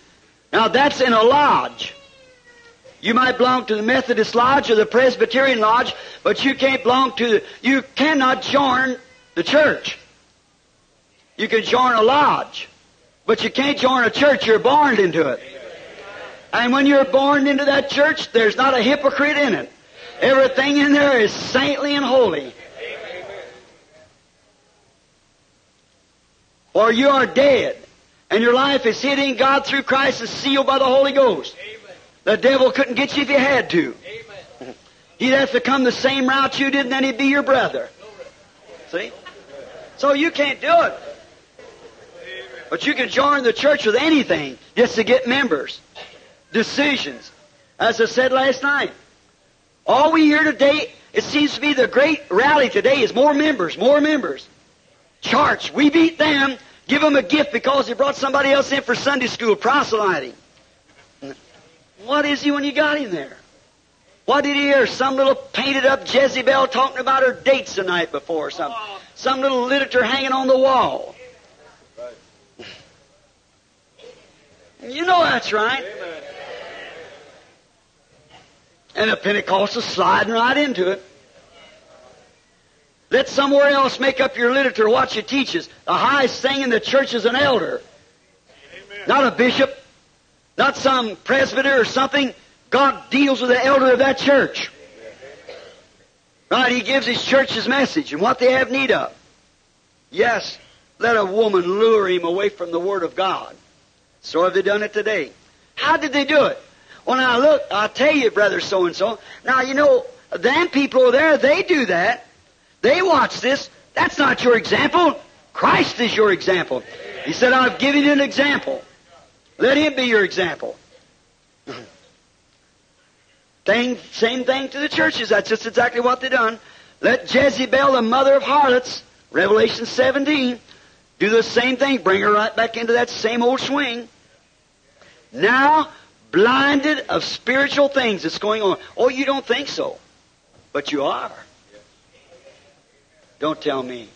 Now that's in a lodge. You might belong to the Methodist Lodge or the Presbyterian Lodge, but you can't belong to the, you cannot join the church. You can join a lodge, but you can't join a church. You're born into it. And when you're born into that church, there's not a hypocrite in it. Everything in there is saintly and holy. Or you are dead, and your life is hid in God through Christ and sealed by the Holy Ghost. The devil couldn't get you if he had to. *laughs* He'd have to come the same route you did, and then he'd be your brother. See? So you can't do it. But you can join the church with anything just to get members. Decisions. As I said last night. All we hear today, it seems to be the great rally today is more members, more members. Charts, we beat them, give them a gift because they brought somebody else in for Sunday school, proselyting. What is he when you got him there? What did he hear? Some little painted up Jezebel talking about her dates the night before or something. Some little literature hanging on the wall. You know that's right. And the Pentecostals sliding right into it. Let somewhere else make up your literature what you teaches. The highest thing in the church is an elder. Amen. Not a bishop, not some presbyter or something. God deals with the elder of that church. Right? He gives his church his message and what they have need of. Yes, let a woman lure him away from the Word of God. So have they done it today. How did they do it? When I look, I'll tell you, brother so and so. Now, you know, them people over there, they do that. They watch this. That's not your example. Christ is your example. He said, I've given you an example. Let him be your example. *clears throat* Thing, same thing to the churches. That's just exactly what they've done. Let Jezebel, the mother of harlots, Revelation 17, do the same thing. Bring her right back into that same old swing. Now, blinded of spiritual things that's going on. Oh, you don't think so. But you are. Don't tell me.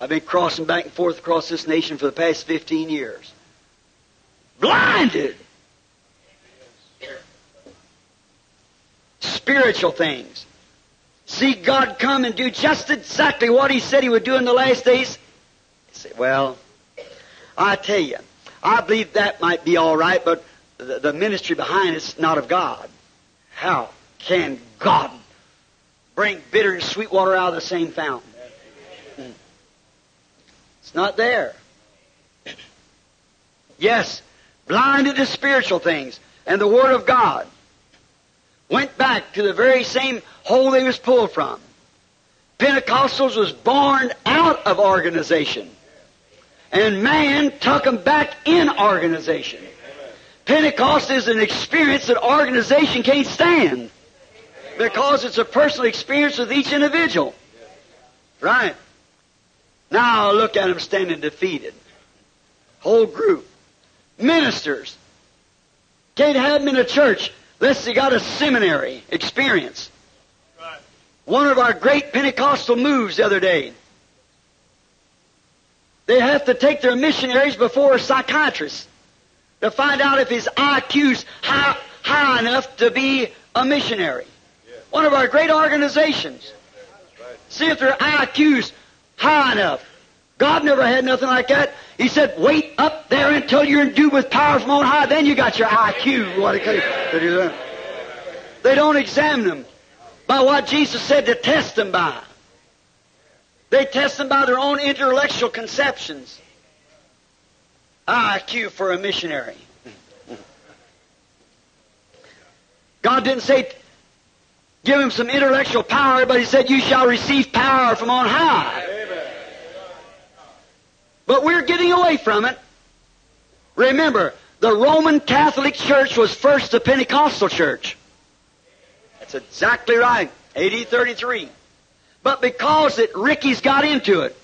I've been crossing back and forth across this nation for the past 15 years. Blinded. Spiritual things. see God come and do just exactly what He said He would do in the last days? Say, well, I tell you, I believe that might be all right, but the, the ministry behind it's not of God. How can God bring bitter and sweet water out of the same fountain? It's not there. Yes, blinded to spiritual things and the Word of God. Went back to the very same hole they was pulled from. Pentecostals was born out of organization. And man took them back in organization. Pentecost is an experience that organization can't stand. Because it's a personal experience with each individual. Right. Now look at them standing defeated. Whole group. Ministers. Can't have them in a church unless they got a seminary experience. Right. One of our great Pentecostal moves the other day. They have to take their missionaries before a psychiatrist to find out if his IQ's high, high enough to be a missionary. One of our great organizations. See if their IQ's high enough. God never had nothing like that. He said, wait up there until you're endued with power from on high, then you got your IQ. What to do that. They don't examine them by what Jesus said to test them by. They test them by their own intellectual conceptions. IQ for a missionary. God didn't say give him some intellectual power, but he said you shall receive power from on high. But we're getting away from it. Remember, the Roman Catholic Church was first the Pentecostal church. That's exactly right. AD 33. But because it, Ricky's got into it,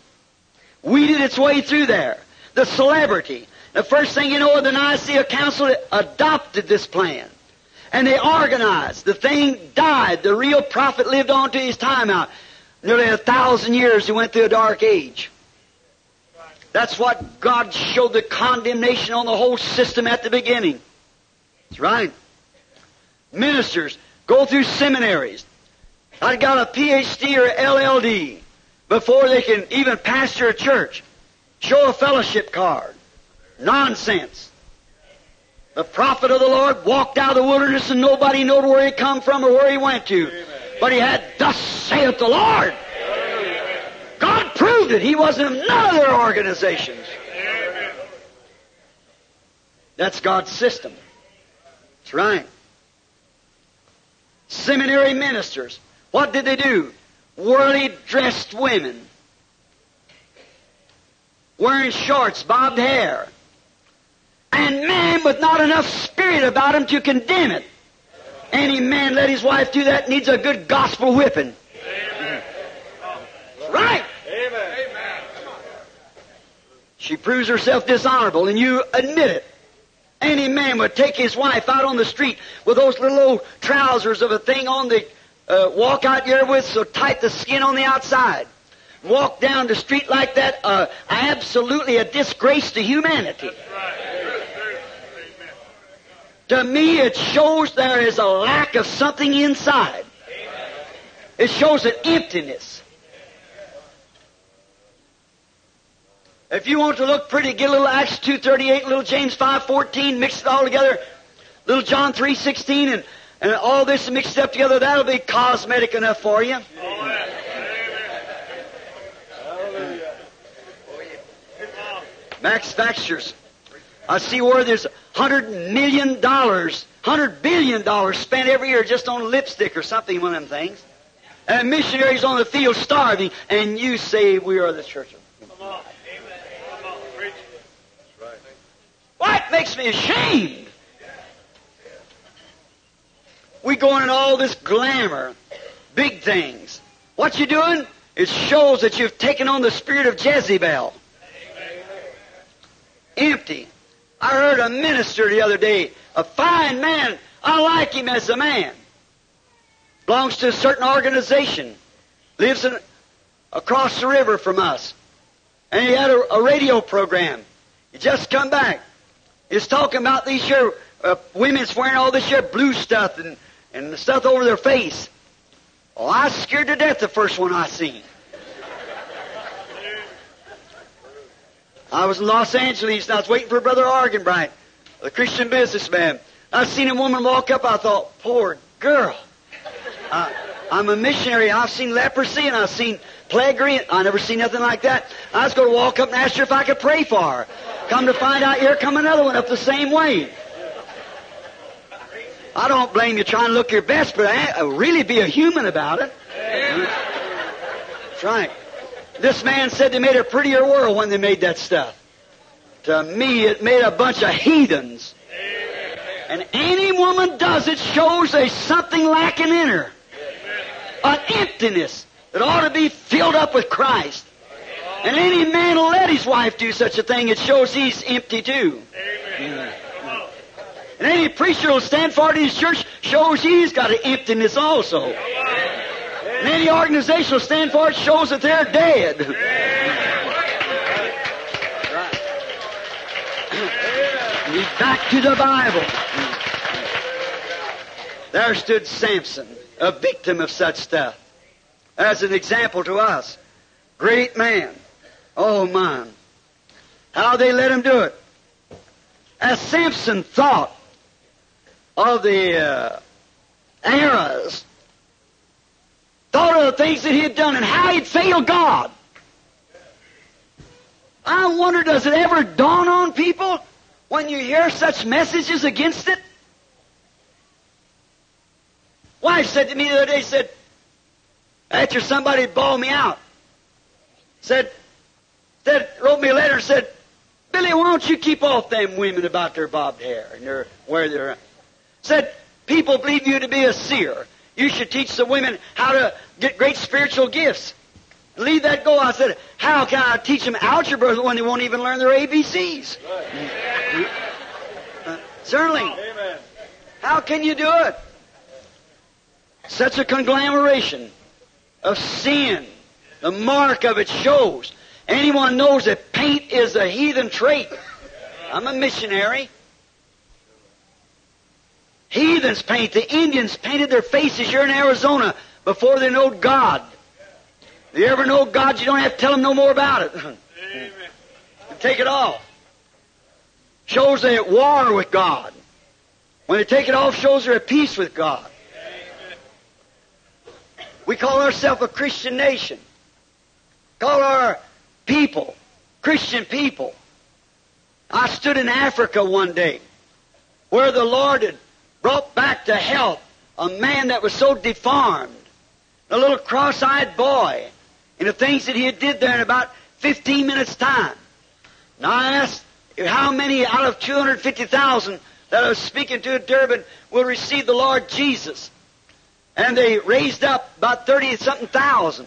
weeded its way through there. The celebrity. The first thing you know, the Nicaea Council adopted this plan. And they organized. The thing died. The real prophet lived on to his time out. Nearly a thousand years he went through a dark age. That's what God showed the condemnation on the whole system at the beginning. That's right. Ministers go through seminaries. I've got a PhD or LLD before they can even pastor a church. Show a fellowship card. Nonsense. The prophet of the Lord walked out of the wilderness and nobody knowed where he come from or where he went to. But he had, thus saith the Lord. God proved it. He wasn't in none of their organizations. That's God's system. That's right. Seminary ministers. What did they do? Worldly dressed women. Wearing shorts, bobbed hair. And man with not enough spirit about him to condemn it. Any man let his wife do that needs a good gospel whipping. Right. Amen. Amen. She proves herself dishonorable, and you admit it. Any man would take his wife out on the street with those little old trousers of a thing on the uh, walk out here with so tight the skin on the outside. Walk down the street like that, uh, absolutely a disgrace to humanity. To me, it shows there is a lack of something inside. It shows an emptiness. If you want to look pretty, get a little Acts 2.38, little James 5.14, mix it all together, little John 3.16, and, and all this mixed up together, that'll be cosmetic enough for you. Max Factors. I see where there's hundred million dollars, hundred billion dollars spent every year just on lipstick or something, one of them things. And missionaries on the field starving, and you say we are the church of What makes me ashamed? We going in all this glamour, big things. What you doing? It shows that you've taken on the spirit of Jezebel. Empty. I heard a minister the other day, a fine man. I like him as a man. Belongs to a certain organization. Lives in, across the river from us. And he had a, a radio program. He just come back. He's talking about these here uh, women's wearing all this here blue stuff and, and the stuff over their face. Oh, I was scared to death the first one I seen. I was in Los Angeles and I was waiting for Brother Arganbright, the Christian businessman. I seen a woman walk up. I thought, poor girl. Uh, I'm a missionary. I've seen leprosy and I've seen plague. I never seen nothing like that. I was going to walk up and ask her if I could pray for her. Come to find out, here come another one up the same way. I don't blame you trying to look your best, but I, really be a human about it. That's right. This man said they made a prettier world when they made that stuff. To me, it made a bunch of heathens. And any woman does it shows there's something lacking in her. An emptiness that ought to be filled up with Christ. And any man will let his wife do such a thing, it shows he's empty too. And any preacher will stand for it in his church shows he's got an emptiness also. And any organization will stand for it shows that they're dead. Right. back to the Bible. There stood Samson, a victim of such stuff, as an example to us. Great man. Oh, man. How they let him do it. As Samson thought of the uh, eras, thought of the things that he had done and how he'd failed God. I wonder, does it ever dawn on people when you hear such messages against it? Wife said to me the other day, said, after somebody bawled me out, said, said, wrote me a letter said, Billy, why don't you keep off them women about their bobbed hair and their where they're said people believe you to be a seer. You should teach the women how to get great spiritual gifts. Leave that go. I said, how can I teach them algebra when they won't even learn their ABCs? Right. Uh, certainly. Amen. How can you do it? Such a conglomeration of sin. The mark of it shows. Anyone knows that paint is a heathen trait. I'm a missionary. Heathens paint. The Indians painted their faces here in Arizona before they know God. If you ever know God, you don't have to tell them no more about it. Amen. take it off. Shows they're at war with God. When they take it off, shows they're at peace with God. Amen. We call ourselves a Christian nation. Call our people Christian people. I stood in Africa one day where the Lord had brought back to health a man that was so deformed, a little cross-eyed boy, and the things that he did there in about 15 minutes' time. Now I asked how many out of 250,000 that I was speaking to at Durban will receive the Lord Jesus. And they raised up about 30 something thousand.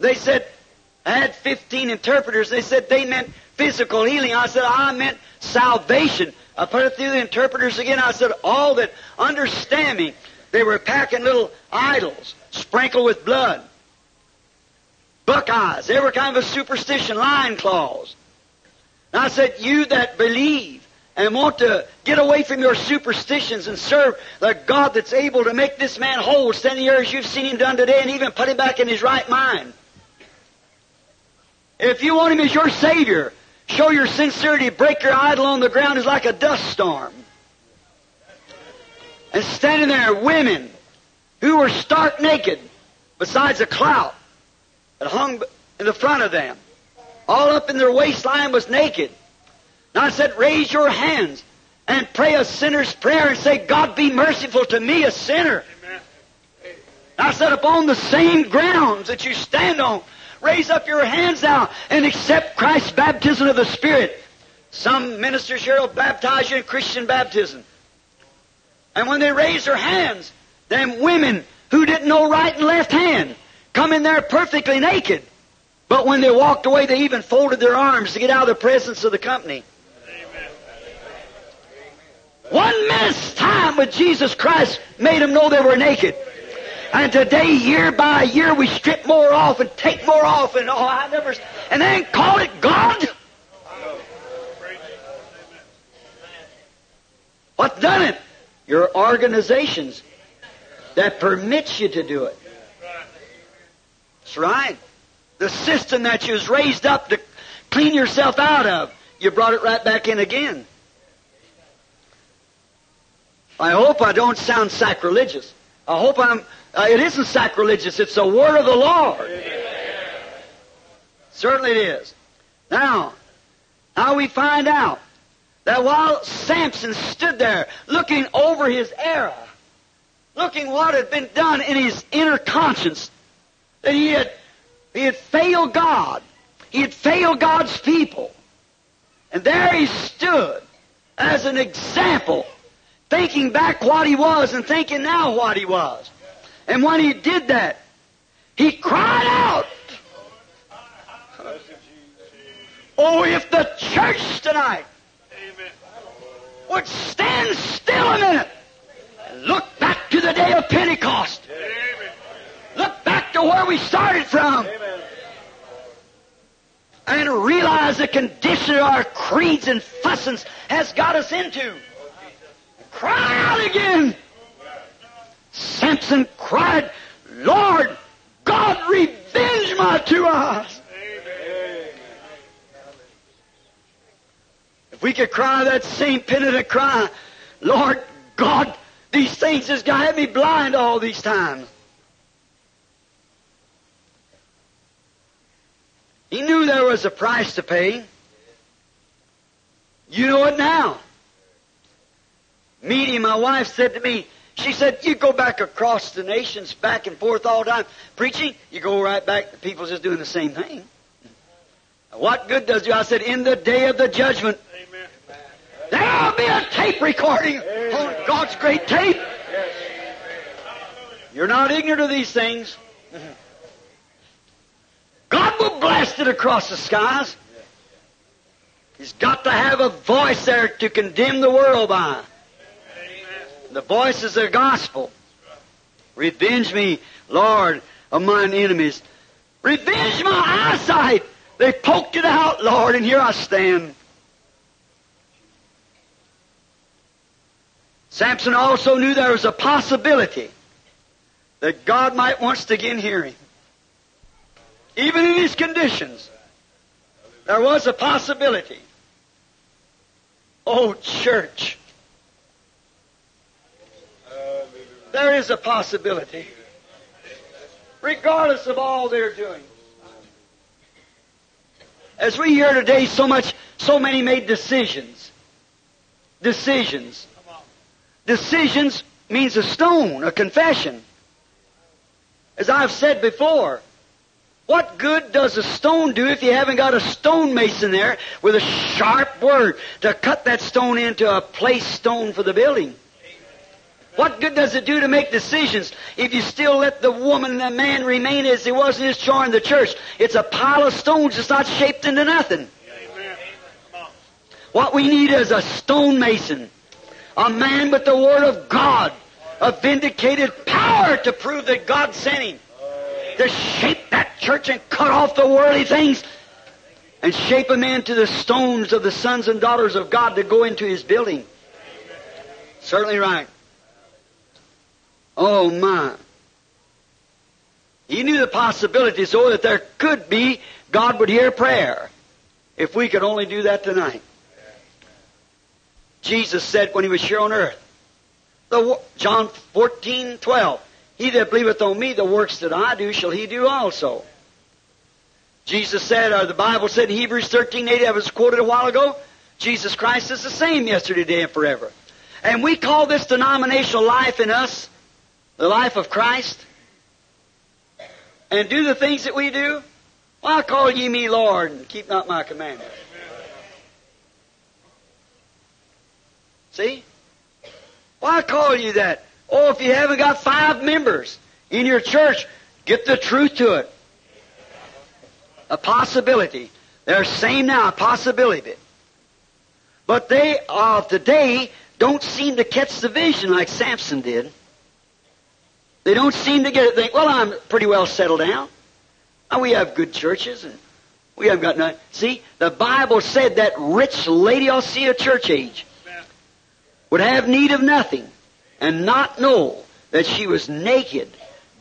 They said, I had 15 interpreters. They said they meant physical healing. I said, I meant salvation. I put it through the interpreters again. I said, all that understand me. They were packing little idols, sprinkled with blood, buckeyes, every kind of a superstition, lion claws. And I said, you that believe and want to get away from your superstitions and serve the God that's able to make this man whole, standing here as you've seen him done today, and even put him back in his right mind. If you want him as your Savior, Show your sincerity. Break your idol on the ground is like a dust storm. And standing there, women who were stark naked, besides a clout that hung in the front of them. All up in their waistline was naked. And I said, raise your hands and pray a sinner's prayer and say, God be merciful to me, a sinner. I said, upon the same grounds that you stand on, Raise up your hands now and accept Christ's baptism of the Spirit. Some ministers here will baptize you in Christian baptism. And when they raise their hands, them women who didn't know right and left hand come in there perfectly naked. But when they walked away, they even folded their arms to get out of the presence of the company. Amen. One minute's time with Jesus Christ made them know they were naked. And today, year by year, we strip more off and take more off, and oh, I never, and then call it God. What done it? Your organizations that permits you to do it. That's right. The system that you was raised up to clean yourself out of, you brought it right back in again. I hope I don't sound sacrilegious. I hope I'm, uh, it isn't sacrilegious. It's the word of the Lord. Certainly it is. Now, now we find out that while Samson stood there looking over his era, looking what had been done in his inner conscience, that he had, he had failed God. He had failed God's people. And there he stood as an example, thinking back what he was and thinking now what he was. And when he did that, he cried out, Oh, if the church tonight would stand still a minute and look back to the day of Pentecost. Look back to where we started from. And realize the condition our creeds and fussings has got us into. Cry out again. Samson cried, Lord, God, revenge my two eyes. If we could cry that same penitent cry, Lord God, these things has got me blind all these times. He knew there was a price to pay. You know it now. Meeting, my wife said to me, she said, you go back across the nations, back and forth all the time, preaching, you go right back, the people just doing the same thing. What good does you? I said, in the day of the judgment, Amen. there'll be a tape recording Amen. on God's great tape. You're not ignorant of these things. God will blast it across the skies. He's got to have a voice there to condemn the world by. The voice is the gospel. Revenge me, Lord, of mine enemies. Revenge my eyesight. They poked it out, Lord, and here I stand. Samson also knew there was a possibility that God might once again hear him. Even in these conditions, there was a possibility. Oh, church. There is a possibility. Regardless of all they're doing. As we hear today, so much, so many made decisions. Decisions. Decisions means a stone, a confession. As I've said before, what good does a stone do if you haven't got a stonemason there with a sharp word to cut that stone into a place stone for the building? What good does it do to make decisions if you still let the woman and the man remain as he was in his joy in the church? It's a pile of stones that's not shaped into nothing. What we need is a stonemason, a man with the Word of God, a vindicated power to prove that God sent him, to shape that church and cut off the worldly things and shape them into the stones of the sons and daughters of God to go into his building. Certainly right. Oh my. He knew the possibility so that there could be God would hear prayer if we could only do that tonight. Jesus said when he was here on earth, the, John 14, 12, He that believeth on me, the works that I do shall he do also. Jesus said, or the Bible said in Hebrews 13, 8, I was quoted a while ago, Jesus Christ is the same yesterday, today, and forever. And we call this denominational life in us the life of Christ and do the things that we do, why call ye me Lord and keep not my commandments? See? Why call you that? Oh, if you haven't got five members in your church, get the truth to it. A possibility. They're saying now a possibility. But they of today don't seem to catch the vision like Samson did. They don't seem to get it. Think, well, I'm pretty well settled down. Now, uh, we have good churches, and we haven't got nothing. See, the Bible said that rich Laodicea church age would have need of nothing and not know that she was naked,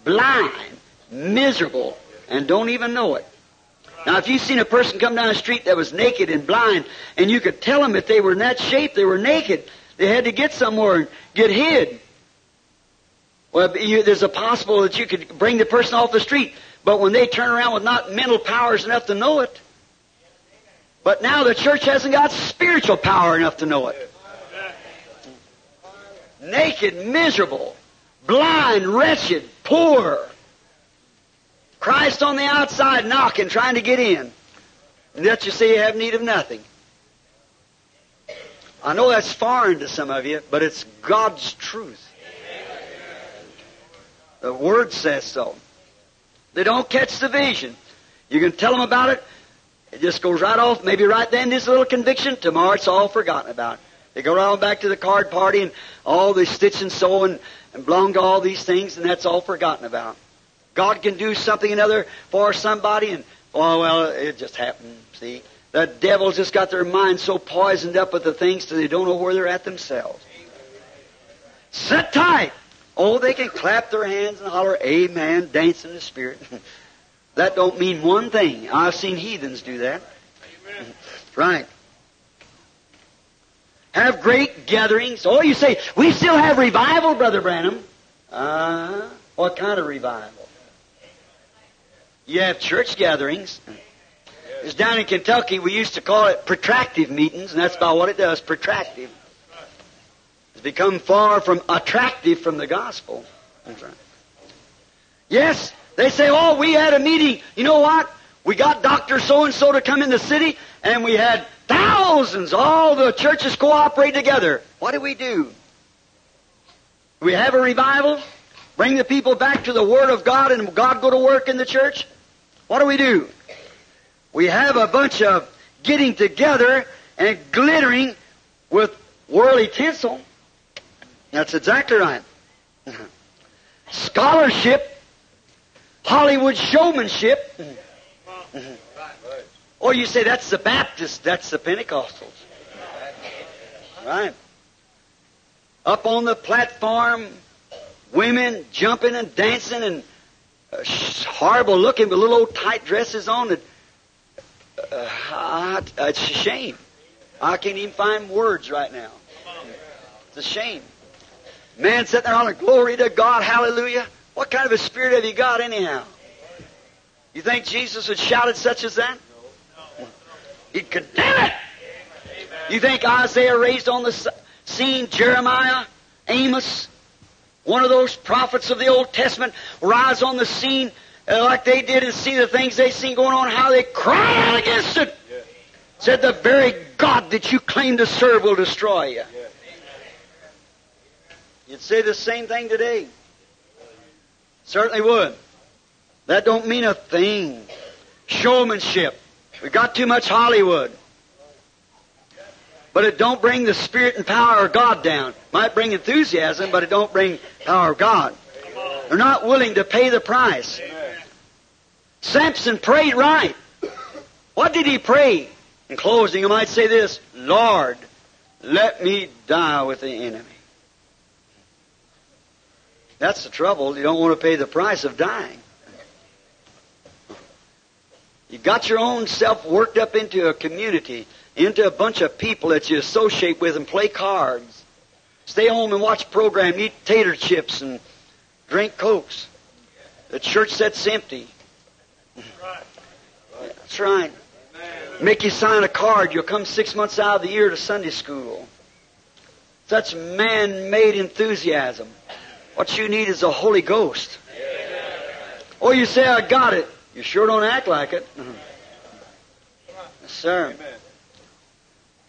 blind, miserable, and don't even know it. Now, if you seen a person come down the street that was naked and blind, and you could tell them if they were in that shape, they were naked. They had to get somewhere and get hid. Well, you, there's a possible that you could bring the person off the street, but when they turn around with not mental powers enough to know it, but now the church hasn't got spiritual power enough to know it. Naked, miserable, blind, wretched, poor. Christ on the outside knocking, trying to get in. And yet you say you have need of nothing. I know that's foreign to some of you, but it's God's truth. The Word says so. They don't catch the vision. You can tell them about it, it just goes right off. Maybe right then there's a little conviction. Tomorrow it's all forgotten about. They go on back to the card party and all the stitch and sew and, and belong to all these things, and that's all forgotten about. God can do something another for somebody, and oh well, it just happened. See, the devil's just got their minds so poisoned up with the things that they don't know where they're at themselves. Sit tight. Oh, they can clap their hands and holler, Amen, dance in the Spirit. *laughs* that don't mean one thing. I've seen heathens do that. Amen. Right. Have great gatherings. Oh, you say, we still have revival, Brother Branham. Uh, what kind of revival? You have church gatherings. It's down in Kentucky. We used to call it protractive meetings, and that's about what it does, protractive. Become far from attractive from the gospel. That's right. Yes, they say, oh, we had a meeting. You know what? We got Dr. So-and-so to come in the city, and we had thousands. All the churches cooperate together. What do we do? We have a revival? Bring the people back to the Word of God and God go to work in the church? What do we do? We have a bunch of getting together and glittering with worldly tinsel. That's exactly right. Scholarship, Hollywood showmanship. Or you say that's the Baptist, that's the Pentecostals. Right. Up on the platform, women jumping and dancing and uh, horrible looking with little old tight dresses on. And, uh, it's a shame. I can't even find words right now. It's a shame. Man sitting there hollering, glory to God, hallelujah. What kind of a spirit have you got anyhow? You think Jesus would shout at such as that? He'd condemn it. You think Isaiah raised on the scene Jeremiah, Amos, one of those prophets of the Old Testament rise on the scene uh, like they did and see the things they seen going on, how they cried out against it. Said the very God that you claim to serve will destroy you. You'd say the same thing today. Certainly would. That don't mean a thing. Showmanship. We got too much Hollywood. But it don't bring the spirit and power of God down. Might bring enthusiasm, but it don't bring power of God. They're not willing to pay the price. Samson prayed right. What did he pray? In closing, I might say this, Lord, let me die with the enemy. That's the trouble. You don't want to pay the price of dying. You got your own self worked up into a community, into a bunch of people that you associate with and play cards. Stay home and watch a program, eat tater chips and drink cokes. The church sits empty. That's right. Make you sign a card. You'll come six months out of the year to Sunday school. Such man-made enthusiasm. What you need is the Holy Ghost. Or you say, I got it. You sure don't act like it. Mm-hmm. Yes, sir.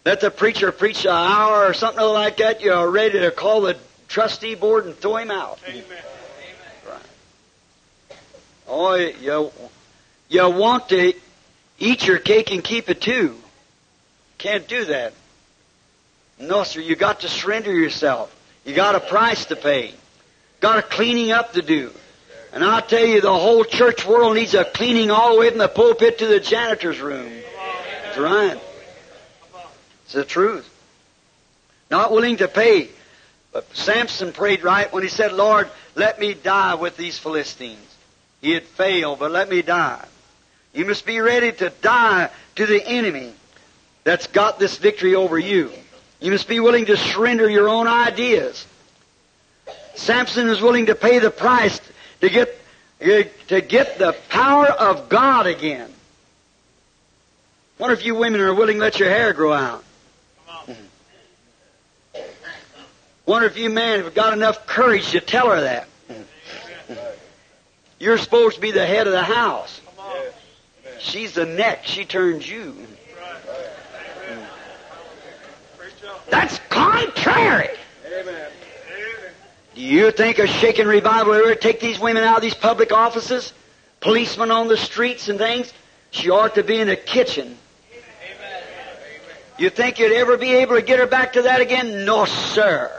Let the preacher preach an hour or something like that. You're ready to call the trustee board and throw him out. Amen. Right. Oh, you, you want to eat your cake and keep it too. Can't do that. No, sir. You got to surrender yourself. You got a price to pay. Got a cleaning up to do. And I'll tell you, the whole church world needs a cleaning all the way from the pulpit to the janitor's room. That's right. It's the truth. Not willing to pay. But Samson prayed right when he said, Lord, let me die with these Philistines. he had failed, but let me die. You must be ready to die to the enemy that's got this victory over you. You must be willing to surrender your own ideas. Samson is willing to pay the price to get, to get the power of God again. Wonder if you women are willing to let your hair grow out. Wonder if you men have got enough courage to tell her that. You're supposed to be the head of the house. She's the neck. She turns you. That's contrary. Do you think a shaken revival will ever take these women out of these public offices? Policemen on the streets and things? She ought to be in the kitchen. You think you'd ever be able to get her back to that again? No, sir.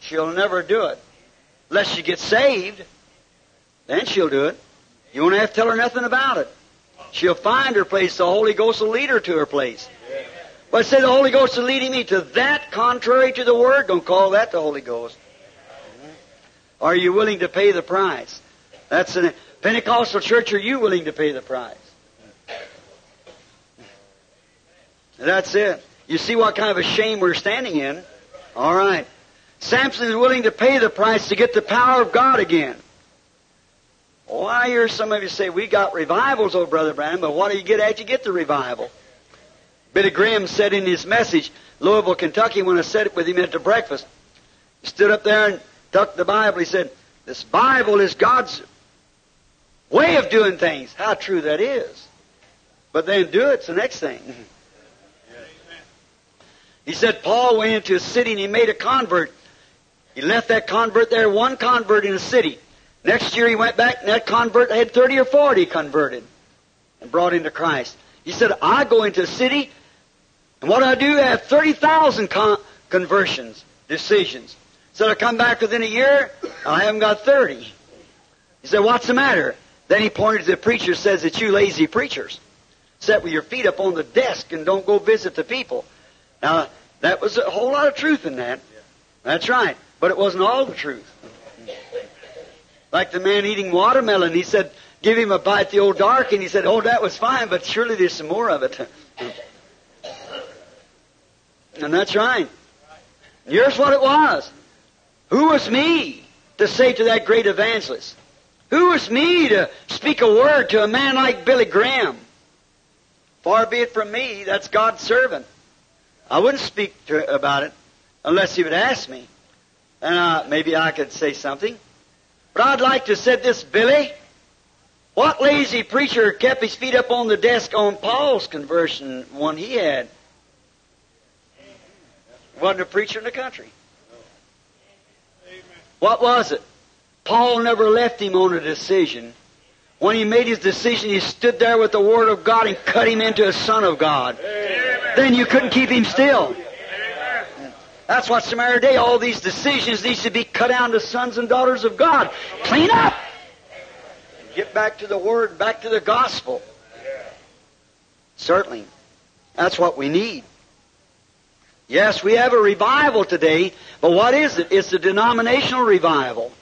She'll never do it. Unless she gets saved. Then she'll do it. You won't have to tell her nothing about it. She'll find her place. The Holy Ghost will lead her to her place. But say the Holy Ghost is leading me to that contrary to the Word. Don't call that the Holy Ghost. Are you willing to pay the price? That's a Pentecostal church. Are you willing to pay the price? That's it. You see what kind of a shame we're standing in? All right. Samson is willing to pay the price to get the power of God again. Well, I hear some of you say, we got revivals, oh Brother Branham, but what do you get after you get the revival? Billy Graham said in his message, Louisville, Kentucky, when I said it with him at the breakfast, he stood up there and took the Bible. He said, this Bible is God's way of doing things. How true that is. But then do it's the next thing. He said Paul went into a city and he made a convert. He left that convert there, one convert in a city. Next year he went back and that convert had 30 or 40 converted and brought into Christ. He said, I go into a city and what I do, I have 30,000 con- conversions, decisions. So I come back within a year, I haven't got 30. He said, what's the matter? Then he pointed to the preacher, says it's you lazy preachers. Sit with your feet up on the desk and don't go visit the people. Now, that was a whole lot of truth in that. That's right. But it wasn't all the truth. Like the man eating watermelon, he said, give him a bite the old dark, and he said, oh, that was fine, but surely there's some more of it. *laughs* and that's right. Here's what it was. Who was me to say to that great evangelist? Who was me to speak a word to a man like Billy Graham? Far be it from me, that's God's servant. I wouldn't speak to, about it unless he would ask me. And uh, maybe I could say something. But I'd like to say this, Billy. What lazy preacher kept his feet up on the desk on Paul's conversion one he had? Wasn't a preacher in the country. What was it? Paul never left him on a decision. When he made his decision, he stood there with the Word of God and cut him into a Son of God. Amen. Then you couldn't keep him still. Amen. That's the matter today. All these decisions need to be cut down to sons and daughters of God. Clean up! Get back to the Word, back to the gospel. Certainly. That's what we need. Yes, we have a revival today, but what is it? It's a denominational revival.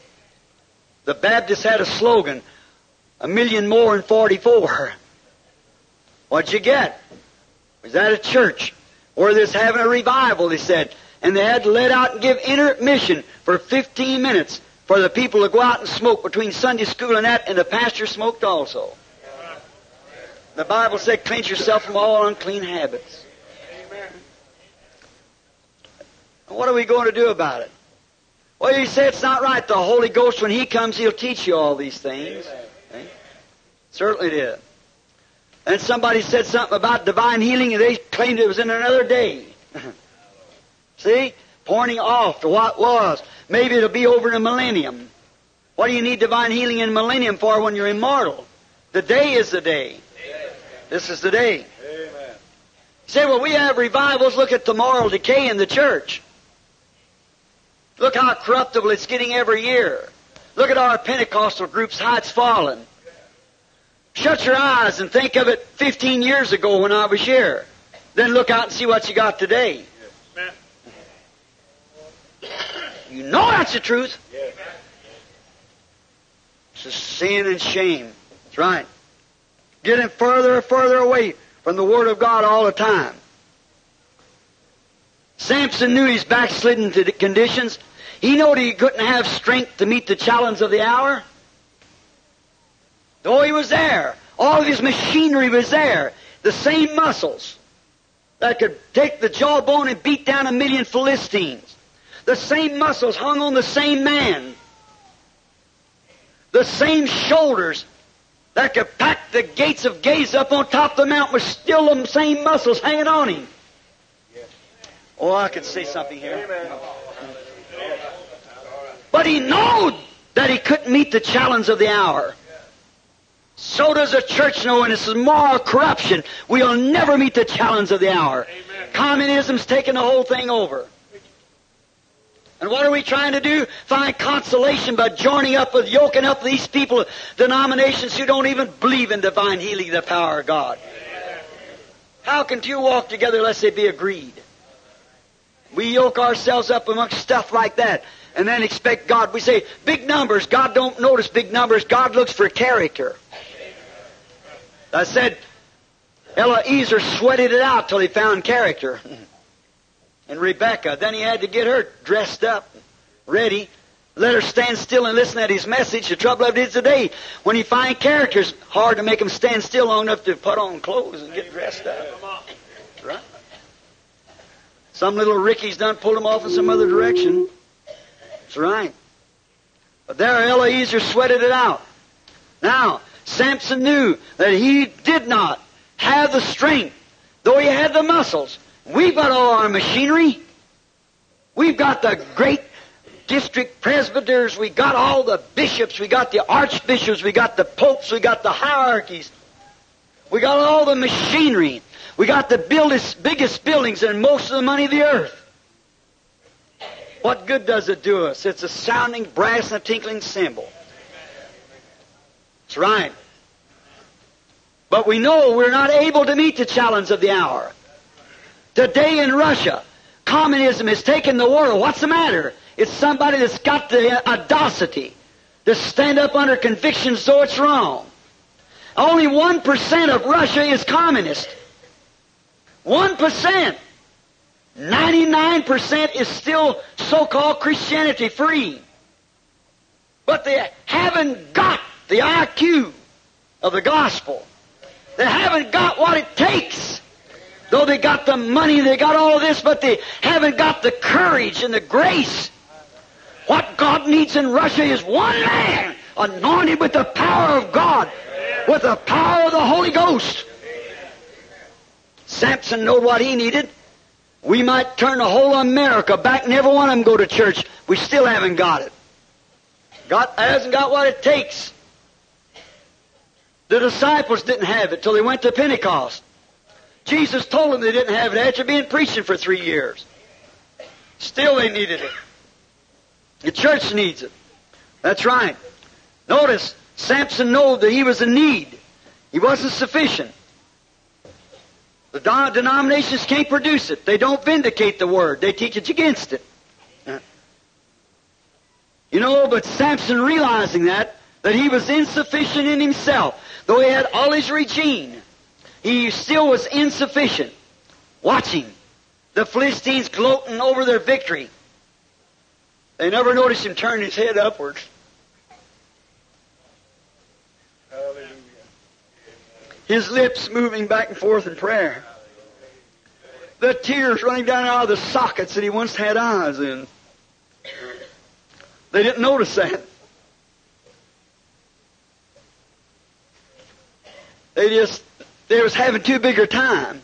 The Baptists had a slogan, a million more in 44. What'd you get? Was that a church where there's having a revival, they said, and they had to let out and give intermission for 15 minutes for the people to go out and smoke between Sunday school and that, and the pastor smoked also. The Bible said, cleanse yourself from all unclean habits. What are we going to do about it? Well, you say it's not right. The Holy Ghost, when He comes, He'll teach you all these things. Okay? Certainly did. And somebody said something about divine healing, and they claimed it was in another day. *laughs* See? Pointing off to what was. Maybe it'll be over in a millennium. What do you need divine healing in a millennium for when you're immortal? The day is the day. This is the day. Amen. say, well, we have revivals. Look at the moral decay in the church. Look how corruptible it's getting every year. Look at our Pentecostal groups, how it's fallen. Shut your eyes and think of it 15 years ago when I was here. Then look out and see what you got today. You know that's the truth. to sin and shame. That's right. Getting further and further away from the Word of God all the time. Samson knew his backslidden to the conditions. He knew he couldn't have strength to meet the challenge of the hour. Though he was there, all of his machinery was there. The same muscles that could take the jawbone and beat down a million Philistines. The same muscles hung on the same man. The same shoulders that could pack the gates of Gaza up on top of the mountain were still the same muscles hanging on him. Oh, I could say something here. But he knew that he couldn't meet the challenge of the hour. So does the church know, and it's moral corruption. We'll never meet the challenge of the hour. Communism's taken the whole thing over. And what are we trying to do? Find consolation by joining up with, yoking up these people, denominations who don't even believe in divine healing, the power of God. How can two walk together unless they be agreed? We yoke ourselves up amongst stuff like that and then expect God. We say big numbers. God don't notice big numbers. God looks for character. I said, Eliezer sweated it out till he found character. *laughs* and Rebecca, then he had to get her dressed up, ready, let her stand still and listen at his message. The trouble of it is today, when you find characters, hard to make them stand still long enough to put on clothes and get dressed up. Some little Ricky's done pulled them off in some other direction. That's right. But there Eliezer sweated it out. Now, Samson knew that he did not have the strength, though he had the muscles. We've got all our machinery. We've got the great district presbyters. We got all the bishops. We got the archbishops. We got the popes. We got the hierarchies. We got all the machinery. We got the biggest, biggest buildings and most of the money of the earth. What good does it do us? It's a sounding brass and a tinkling cymbal. That's right. But we know we're not able to meet the challenge of the hour. Today in Russia, communism has taken the world. What's the matter? It's somebody that's got the audacity to stand up under conviction so it's wrong. Only 1% of Russia is communist. 1%. 99% is still so-called Christianity free. But they haven't got the IQ of the gospel. They haven't got what it takes. Though they got the money, they got all this, but they haven't got the courage and the grace. What God needs in Russia is one man anointed with the power of God, with the power of the Holy Ghost. Samson knew what he needed. We might turn the whole America back and every one of them go to church. We still haven't got it. God hasn't got what it takes. The disciples didn't have it till they went to Pentecost. Jesus told them they didn't have it after being preaching for three years. Still they needed it. The church needs it. That's right. Notice, Samson knew that he was in need. He wasn't sufficient. The denominations can't produce it. They don't vindicate the word. They teach it against it. Uh, you know, but Samson realizing that, that he was insufficient in himself, though he had all his regime, he still was insufficient. Watching the Philistines gloating over their victory. They never noticed him turn his head upwards. Hallelujah. His lips moving back and forth in prayer. The tears running down out of the sockets that he once had eyes in. They didn't notice that. They just, they was having too big a time.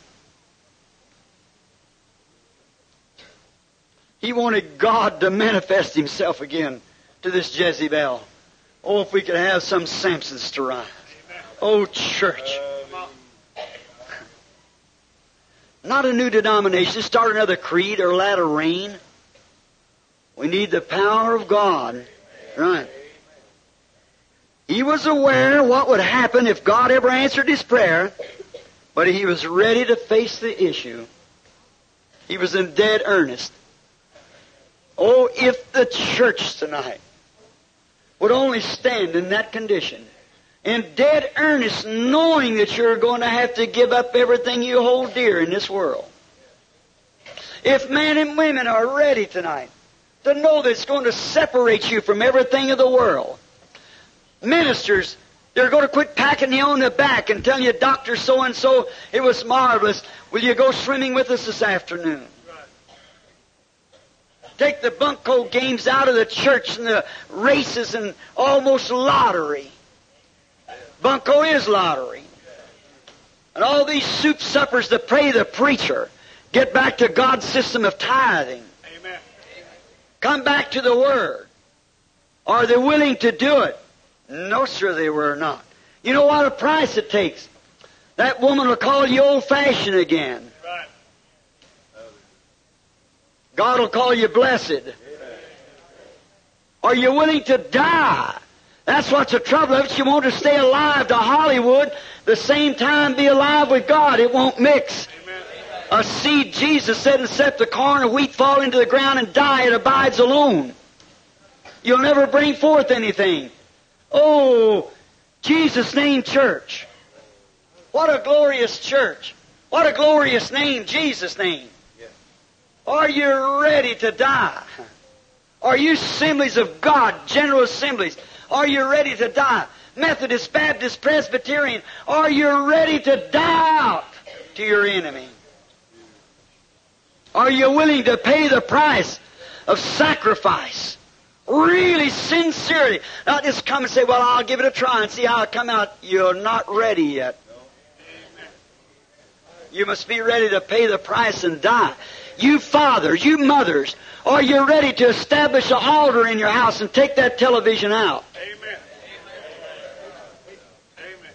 He wanted God to manifest himself again to this Jezebel. Oh, if we could have some Samsons to rise. Oh, church. Not a new denomination, start another creed or latter rain. We need the power of God. Right. He was aware what would happen if God ever answered his prayer, but he was ready to face the issue. He was in dead earnest. Oh, if the church tonight would only stand in that condition. In dead earnest, knowing that you're going to have to give up everything you hold dear in this world. If men and women are ready tonight to know that it's going to separate you from everything of the world, ministers, they're going to quit packing you on the back and telling you, Doctor so and so, it was marvelous. Will you go swimming with us this afternoon? Take the bunco games out of the church and the races and almost lottery. Bunco is lottery. And all these soup suppers that pray the preacher get back to God's system of tithing. Amen. Come back to the Word. Are they willing to do it? No, sir, they were not. You know what a price it takes? That woman will call you old fashioned again. Right. God will call you blessed. Are you willing to die? That's what's the trouble of it. You want to stay alive to Hollywood, the same time be alive with God. It won't mix. Amen. A seed, Jesus said, except the corn or wheat fall into the ground and die, it abides alone. You'll never bring forth anything. Oh, Jesus' name church. What a glorious church. What a glorious name, Jesus' name. Are you ready to die? Are you assemblies of God, general assemblies? Are you ready to die? Methodist, Baptist, Presbyterian, are you ready to die out to your enemy? Are you willing to pay the price of sacrifice? Really, sincerely. Not just come and say, well, I'll give it a try and see how it come out. You're not ready yet. You must be ready to pay the price and die. You fathers, you mothers, are you ready to establish an altar in your house and take that television out? Amen. Amen.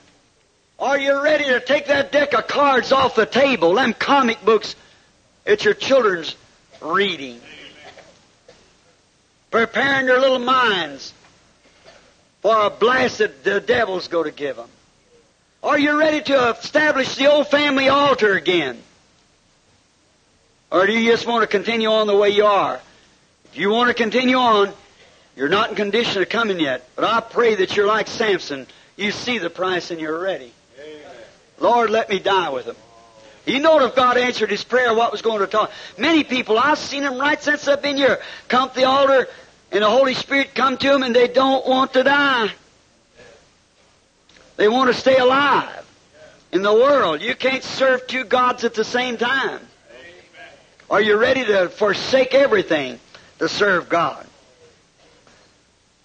Are you ready to take that deck of cards off the table, them comic books that your children's reading? Preparing their little minds for a blast that the devil's going to give them. Are you ready to establish the old family altar again? Or do you just want to continue on the way you are? If you want to continue on, you're not in condition of coming yet. But I pray that you're like Samson. You see the price and you're ready. Lord, let me die with him. You know if God answered his prayer, what was going to talk. Many people, I've seen them right since I've been here, come to the altar and the Holy Spirit come to them and they don't want to die. They want to stay alive in the world. You can't serve two gods at the same time. Are you ready to forsake everything to serve God?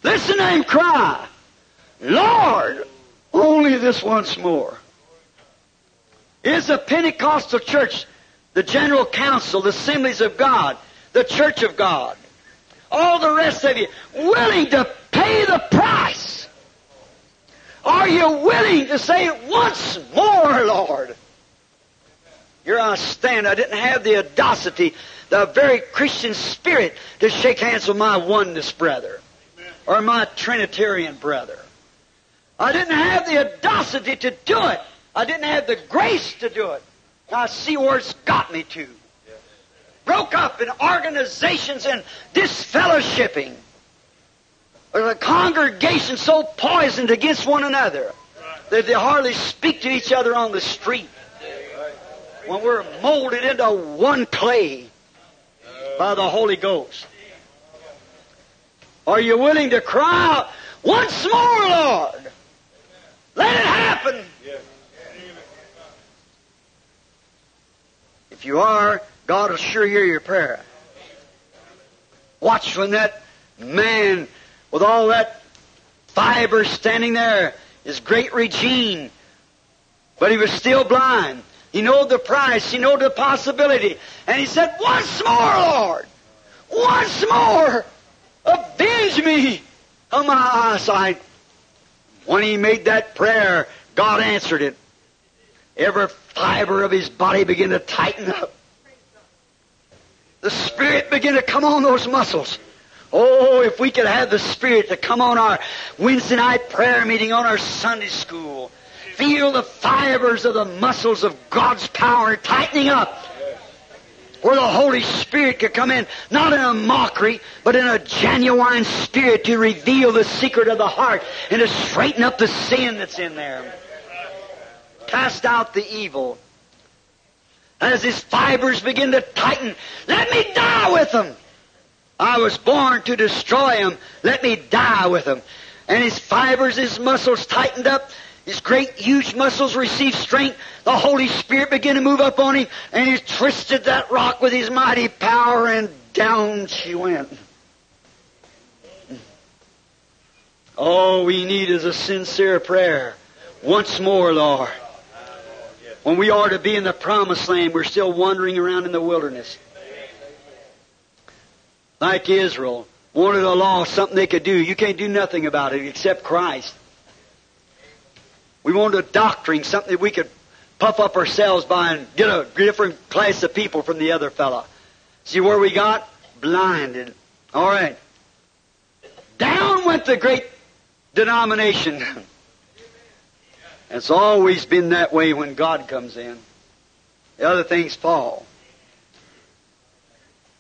Listen to him cry, Lord, only this once more. Is the Pentecostal church, the general council, the assemblies of God, the church of God, all the rest of you, willing to pay the price? Are you willing to say once more, Lord? Here I stand. I didn't have the audacity, the very Christian spirit, to shake hands with my oneness brother or my Trinitarian brother. I didn't have the audacity to do it. I didn't have the grace to do it. I see where it's got me to. Broke up in organizations and disfellowshipping. There's a congregation so poisoned against one another that they hardly speak to each other on the street. When we're molded into one clay by the Holy Ghost. Are you willing to cry out, once more, Lord? Let it happen. If you are, God will sure hear your prayer. Watch when that man with all that fiber standing there, his great regime, but he was still blind. He knew the price, he knew the possibility. And he said, Once more, Lord! Once more! Avenge me of my eyesight. When he made that prayer, God answered it. Every fiber of his body began to tighten up. The Spirit began to come on those muscles. Oh, if we could have the Spirit to come on our Wednesday night prayer meeting, on our Sunday school. Feel the fibers of the muscles of God's power tightening up. where the Holy Spirit could come in, not in a mockery, but in a genuine spirit to reveal the secret of the heart and to straighten up the sin that's in there. Cast out the evil. As his fibers begin to tighten, let me die with them. I was born to destroy him. Let me die with him. And his fibers, his muscles tightened up. His great, huge muscles received strength. The Holy Spirit began to move up on him, and he twisted that rock with his mighty power, and down she went. All we need is a sincere prayer. Once more, Lord. When we are to be in the promised land, we're still wandering around in the wilderness like Israel, wanted a law, something they could do. You can't do nothing about it except Christ. We wanted a doctrine, something that we could puff up ourselves by and get a different class of people from the other fella. See where we got? Blinded. All right. Down went the great denomination. it's always been that way when God comes in. The other things fall.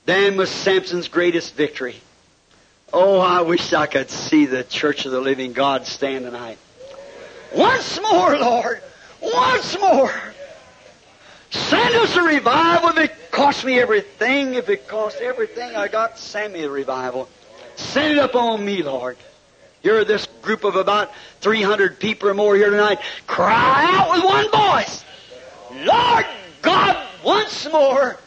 Dan was Samson's greatest victory. Oh, I wish I could see the Church of the Living God stand tonight. Once more, Lord. Once more. Send us a revival if it costs me everything. If it costs everything I got, send me a revival. Send it up on me, Lord. You're this group of about 300 people or more here tonight. Cry out with one voice. Lord God, once more.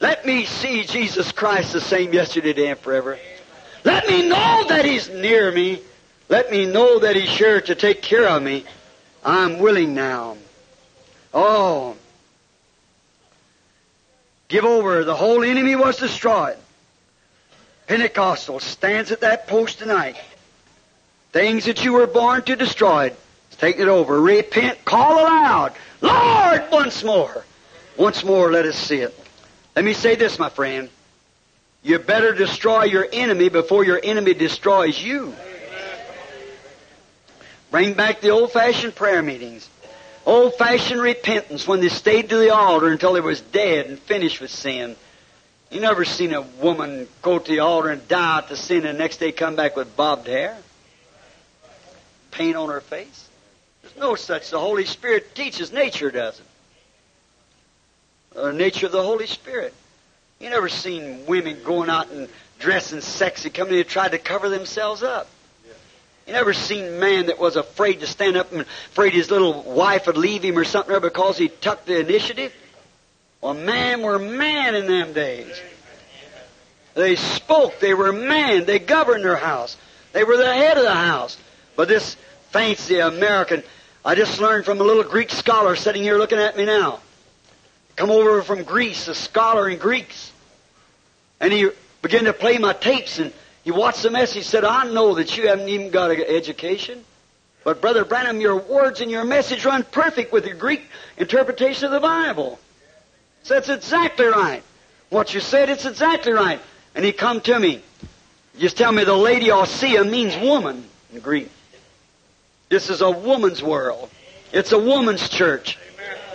Let me see Jesus Christ the same yesterday, today, and forever. Let me know that He's near me. Let me know that He's sure to take care of me. I'm willing now. Oh. Give over. The whole enemy was destroyed. Pentecostal stands at that post tonight. Things that you were born to destroy, take it over. Repent, call aloud. Lord, once more. Once more, let us see it. Let me say this, my friend. You better destroy your enemy before your enemy destroys you. Bring back the old fashioned prayer meetings. Old fashioned repentance when they stayed to the altar until they was dead and finished with sin. You never seen a woman go to the altar and die the sin and the next day come back with bobbed hair? Paint on her face? There's no such. The Holy Spirit teaches, nature doesn't uh, nature of the Holy Spirit. You never seen women going out and dressing sexy, coming in and trying to cover themselves up. You never seen man that was afraid to stand up and afraid his little wife would leave him or something because he took the initiative? Well, man were man in them days. They spoke. They were man. They governed their house. They were the head of the house. But this fancy American, I just learned from a little Greek scholar sitting here looking at me now come over from Greece, a scholar in Greeks. And he began to play my tapes and he watched the message. Said, I know that you haven't even got an education. But Brother Branham, your words and your message run perfect with your Greek interpretation of the Bible. So that's exactly right. What you said, it's exactly right. And he come to me. Just tell me the Laodicea means woman in Greek. This is a woman's world. It's a woman's church.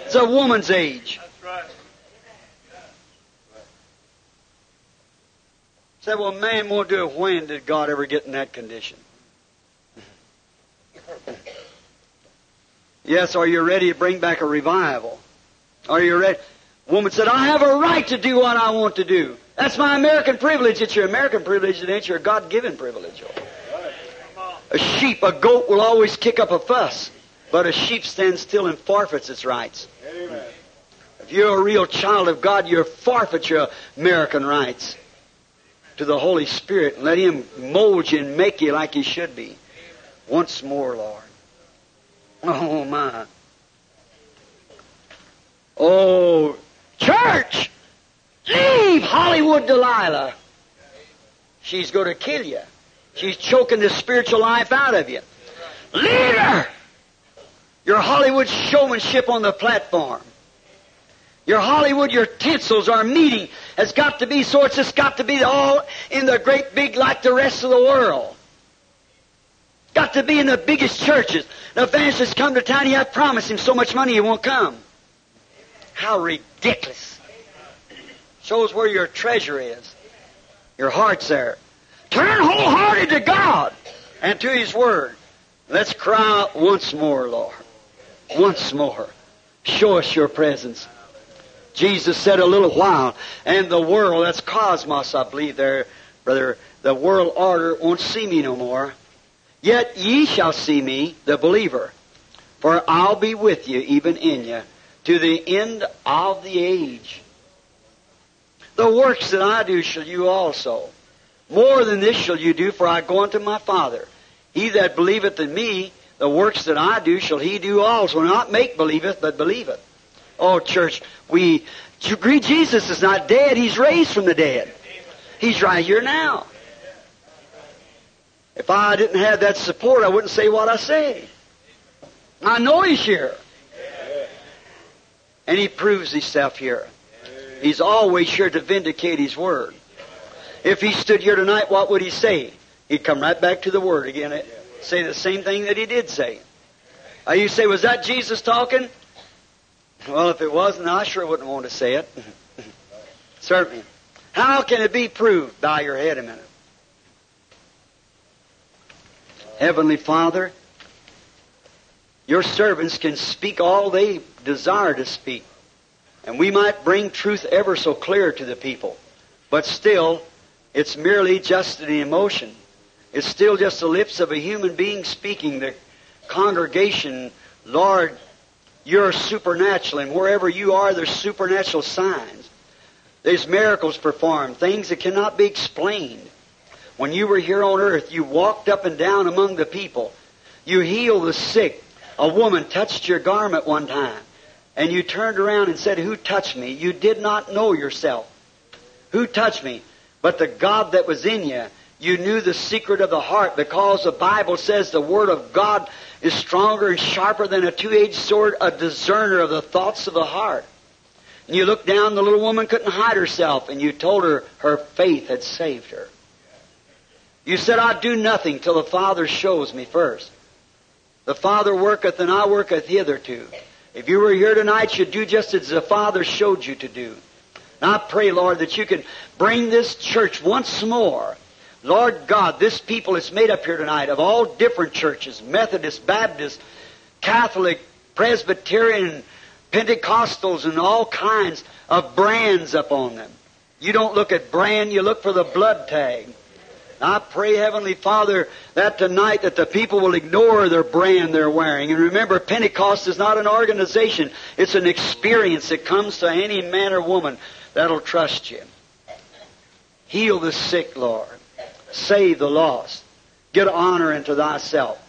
It's a woman's age. Said, well, man won't do it. When did God ever get in that condition? *laughs* yes, are you ready to bring back a revival? Are you ready? Woman said, I have a right to do what I want to do. That's my American privilege. It's your American privilege, and it's your God given privilege. A sheep, a goat will always kick up a fuss, but a sheep stands still and forfeits its rights. Amen. If you're a real child of God, you forfeit your American rights to the Holy Spirit and let Him mold you and make you like He should be. Once more, Lord. Oh, my. Oh, church! Leave Hollywood Delilah. She's going to kill you. She's choking the spiritual life out of you. Leave her! Your Hollywood showmanship on the platform. Your Hollywood, your tinsels, our meeting has got to be so it's just got to be all in the great big like the rest of the world. Got to be in the biggest churches. The evangelist come to town, you have promised him so much money he won't come. How ridiculous. Shows where your treasure is. Your heart's there. Turn wholehearted to God and to His Word. Let's cry out once more, Lord. Once more. Show us your presence. Jesus said a little while, and the world, that's cosmos, I believe there, brother, the world order won't see me no more. Yet ye shall see me, the believer, for I'll be with you, even in you, to the end of the age. The works that I do shall you also. More than this shall you do, for I go unto my Father. He that believeth in me, the works that I do shall he do also. Not make believeth, but believeth. Oh, church, we agree Jesus is not dead. He's raised from the dead. He's right here now. If I didn't have that support, I wouldn't say what I say. I know He's here. And He proves Himself here. He's always here to vindicate His Word. If He stood here tonight, what would He say? He'd come right back to the Word again, and say the same thing that He did say. Uh, you say, was that Jesus talking? Well, if it wasn't, I sure wouldn't want to say it. *laughs* Certainly. How can it be proved? Bow your head a minute. Heavenly Father, your servants can speak all they desire to speak. And we might bring truth ever so clear to the people. But still, it's merely just an emotion. It's still just the lips of a human being speaking. The congregation, Lord, you're supernatural, and wherever you are, there's supernatural signs. There's miracles performed, things that cannot be explained. When you were here on earth, you walked up and down among the people. You healed the sick. A woman touched your garment one time, and you turned around and said, Who touched me? You did not know yourself. Who touched me? But the God that was in you. You knew the secret of the heart because the Bible says the Word of God is stronger and sharper than a two-edged sword, a discerner of the thoughts of the heart. And you looked down, the little woman couldn't hide herself, and you told her her faith had saved her. You said, I do nothing till the Father shows me first. The Father worketh and I worketh hitherto. If you were here tonight, you'd do just as the Father showed you to do. And I pray, Lord, that you can bring this church once more Lord God, this people is made up here tonight of all different churches Methodist, Baptist, Catholic, Presbyterian, Pentecostals, and all kinds of brands upon them. You don't look at brand, you look for the blood tag. I pray, Heavenly Father, that tonight that the people will ignore their brand they're wearing. And remember, Pentecost is not an organization. It's an experience that comes to any man or woman that'll trust you. Heal the sick, Lord save the lost. Get honor into thyself.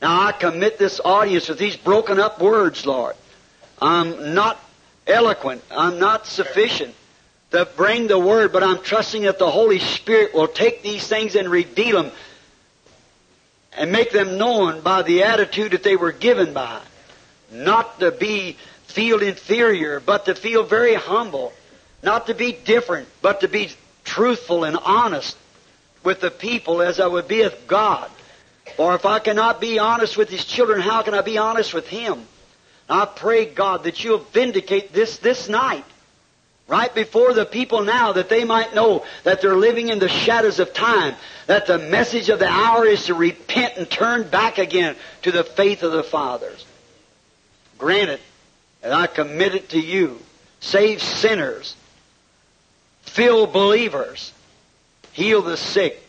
Now I commit this audience with these broken up words, Lord. I'm not eloquent. I'm not sufficient to bring the word, but I'm trusting that the Holy Spirit will take these things and reveal them and make them known by the attitude that they were given by. Not to be feel inferior, but to feel very humble. Not to be different, but to be truthful and honest with the people as I would be with God. Or if I cannot be honest with His children, how can I be honest with Him? I pray, God, that you'll vindicate this this night, right before the people now, that they might know that they're living in the shadows of time, that the message of the hour is to repent and turn back again to the faith of the fathers. Grant it, and I commit it to you. Save sinners, fill believers, heal the sick,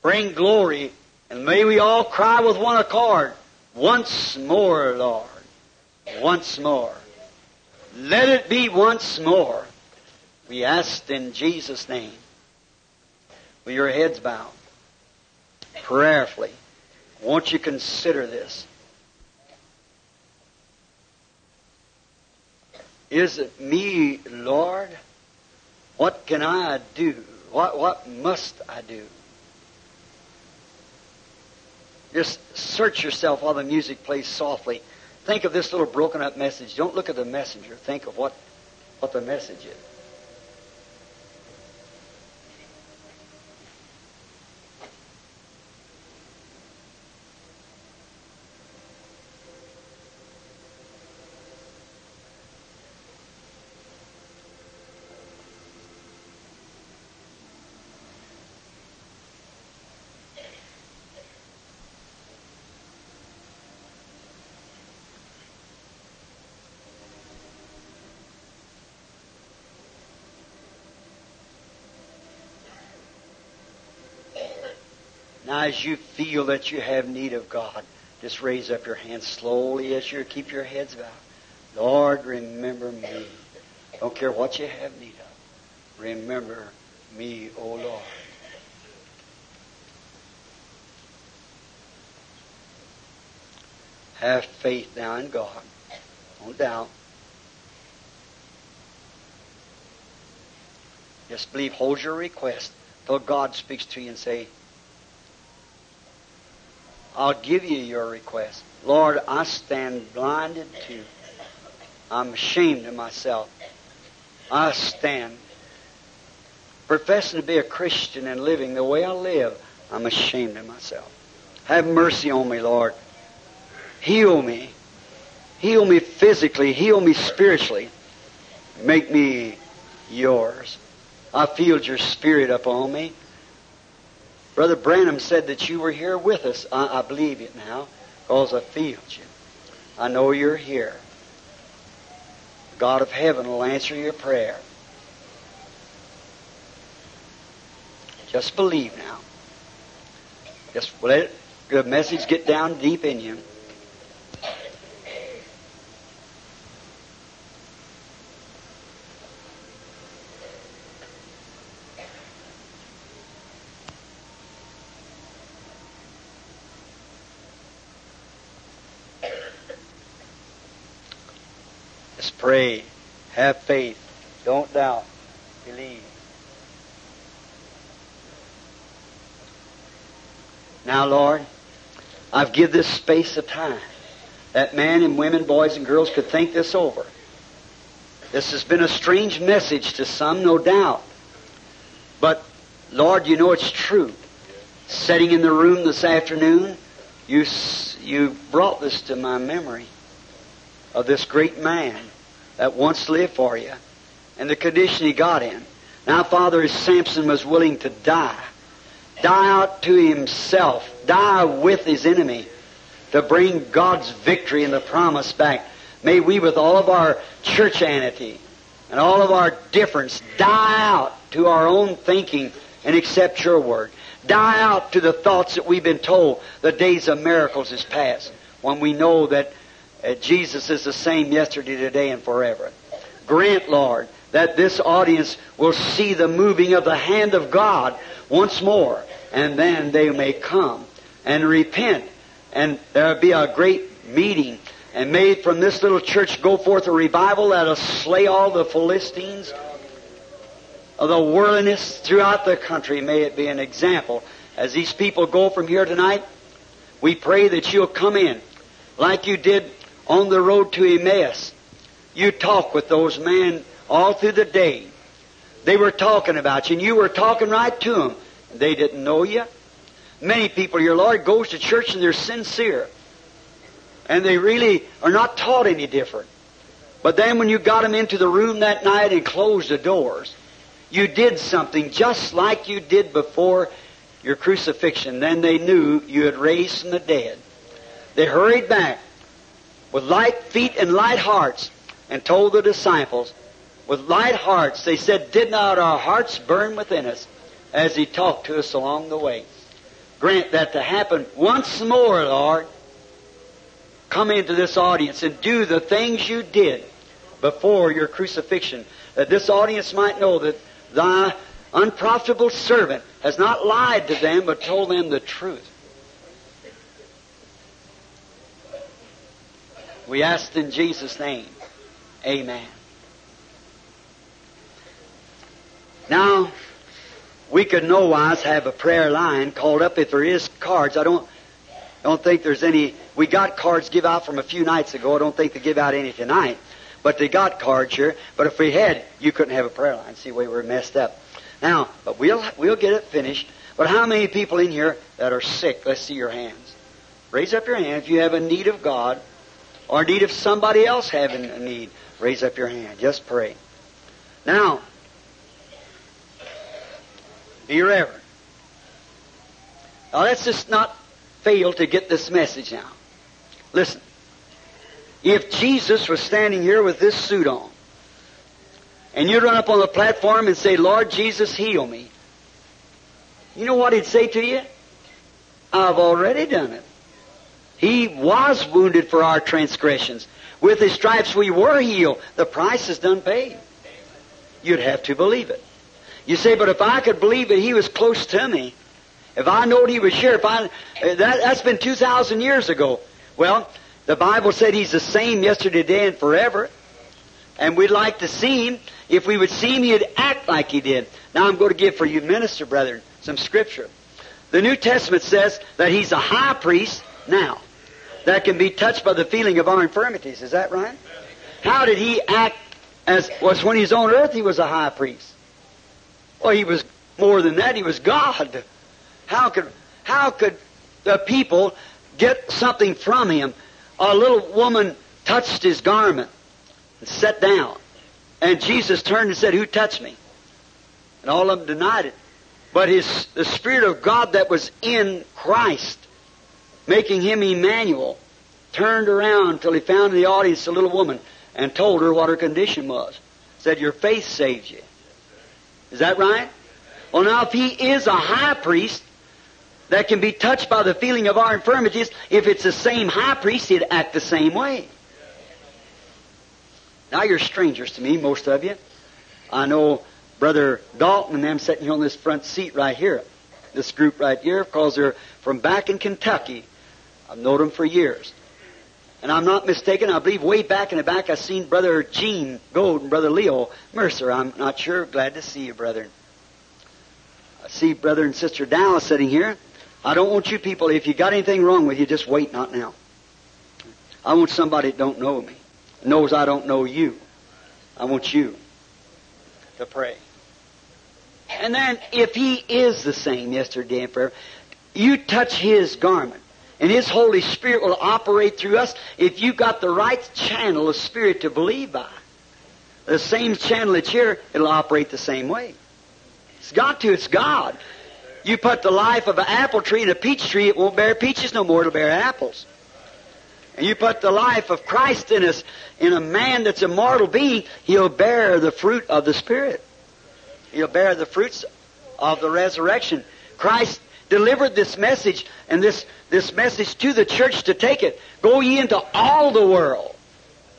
bring glory, and may we all cry with one accord, once more, Lord, once more. Let it be once more. We ask in Jesus' name. With your heads bowed, prayerfully, won't you consider this? Is it me, Lord? What can I do? What, what must I do? Just search yourself while the music plays softly. Think of this little broken up message. Don't look at the messenger. Think of what, what the message is. As you feel that you have need of God, just raise up your hands slowly as you keep your heads bowed. Lord, remember me. Don't care what you have need of. Remember me, O Lord. Have faith now in God. Don't doubt. Just believe, hold your request till God speaks to you and say, I'll give you your request. Lord, I stand blinded to. I'm ashamed of myself. I stand professing to be a Christian and living the way I live. I'm ashamed of myself. Have mercy on me, Lord. Heal me. Heal me physically. Heal me spiritually. Make me yours. I feel your spirit upon me. Brother Branham said that you were here with us. I, I believe it now because I feel you. I know you're here. God of heaven will answer your prayer. Just believe now. Just let the message get down deep in you. Pray. Have faith. Don't doubt. Believe. Now, Lord, I've give this space of time that men and women, boys and girls could think this over. This has been a strange message to some, no doubt. But, Lord, you know it's true. Sitting in the room this afternoon, you, you brought this to my memory of this great man that once lived for you and the condition he got in. Now, Father, as Samson was willing to die, die out to himself, die with his enemy to bring God's victory and the promise back. May we, with all of our churchanity and all of our difference, die out to our own thinking and accept your word. Die out to the thoughts that we've been told the days of miracles is past when we know that uh, Jesus is the same yesterday, today, and forever. Grant, Lord, that this audience will see the moving of the hand of God once more, and then they may come and repent, and there'll be a great meeting. And may from this little church go forth a revival that'll slay all the Philistines the worldliness throughout the country. May it be an example. As these people go from here tonight, we pray that you'll come in like you did on the road to Emmaus. You talk with those men all through the day. They were talking about you, and you were talking right to them. They didn't know you. Many people, your Lord goes to church and they're sincere. And they really are not taught any different. But then when you got them into the room that night and closed the doors, you did something just like you did before your crucifixion. Then they knew you had raised from the dead. They hurried back with light feet and light hearts and told the disciples, with light hearts, they said, Did not our hearts burn within us as He talked to us along the way? Grant that to happen once more, Lord. Come into this audience and do the things you did before your crucifixion, that this audience might know that thy unprofitable servant has not lied to them, but told them the truth. We ask in Jesus' name. Amen. Now, we could no wise have a prayer line called up if there is cards. I don't don't think there's any. We got cards give out from a few nights ago. I don't think they give out any tonight. But they got cards here. But if we had, you couldn't have a prayer line. See, we were messed up. Now, but we'll we'll get it finished. But how many people in here that are sick? Let's see your hands. Raise up your hand if you have a need of God or need of somebody else having a need. Raise up your hand. Just pray. Now, be reverent. Now let's just not fail to get this message now. Listen. If Jesus was standing here with this suit on, and you'd run up on the platform and say, Lord Jesus, heal me. You know what he'd say to you? I've already done it. He was wounded for our transgressions. With his stripes we were healed. The price is done paid. You'd have to believe it. You say, but if I could believe that he was close to me, if I knowed he was here, if I, uh, that, that's been 2,000 years ago. Well, the Bible said he's the same yesterday, today, and forever. And we'd like to see him. If we would see him, he'd act like he did. Now I'm going to give for you minister brethren some scripture. The New Testament says that he's a high priest now that can be touched by the feeling of our infirmities. Is that right? How did he act as was when he was on earth he was a high priest? Well, he was more than that, he was God. How could how could the people get something from him? A little woman touched his garment and sat down. And Jesus turned and said, Who touched me? And all of them denied it. But his the Spirit of God that was in Christ, making him Emmanuel, turned around till he found in the audience a little woman and told her what her condition was. Said, Your faith saves you. Is that right? Well, now, if he is a high priest that can be touched by the feeling of our infirmities, if it's the same high priest, he'd act the same way. Now, you're strangers to me, most of you. I know Brother Dalton and them sitting here on this front seat right here, this group right here, because they're from back in Kentucky. I've known them for years. And I'm not mistaken, I believe way back in the back I seen Brother Gene Goad and Brother Leo Mercer. I'm not sure. Glad to see you, brethren. I see Brother and Sister Dallas sitting here. I don't want you people, if you got anything wrong with you, just wait, not now. I want somebody that don't know me, knows I don't know you. I want you to pray. And then, if he is the same yesterday and forever, you touch his garment, and his Holy Spirit will operate through us if you've got the right channel of Spirit to believe by. The same channel that's here, it'll operate the same way. It's got to, it's God. You put the life of an apple tree in a peach tree, it won't bear peaches no more, it'll bear apples. And you put the life of Christ in us, in a man that's a mortal being, he'll bear the fruit of the Spirit. He'll bear the fruits of the resurrection. Christ delivered this message and this, this message to the church to take it. Go ye into all the world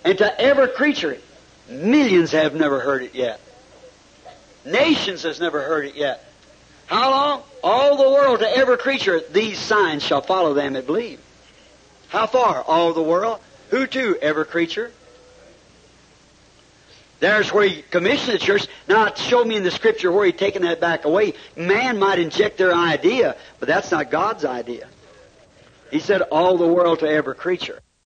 and to every creature. Millions have never heard it yet. Nations has never heard it yet. How long? All the world to every creature, these signs shall follow them that believe. How far? All the world. Who to? Every creature. There's where he commissioned the church. Now, show me in the scripture where he's taken that back away. Man might inject their idea, but that's not God's idea. He said, all the world to every creature.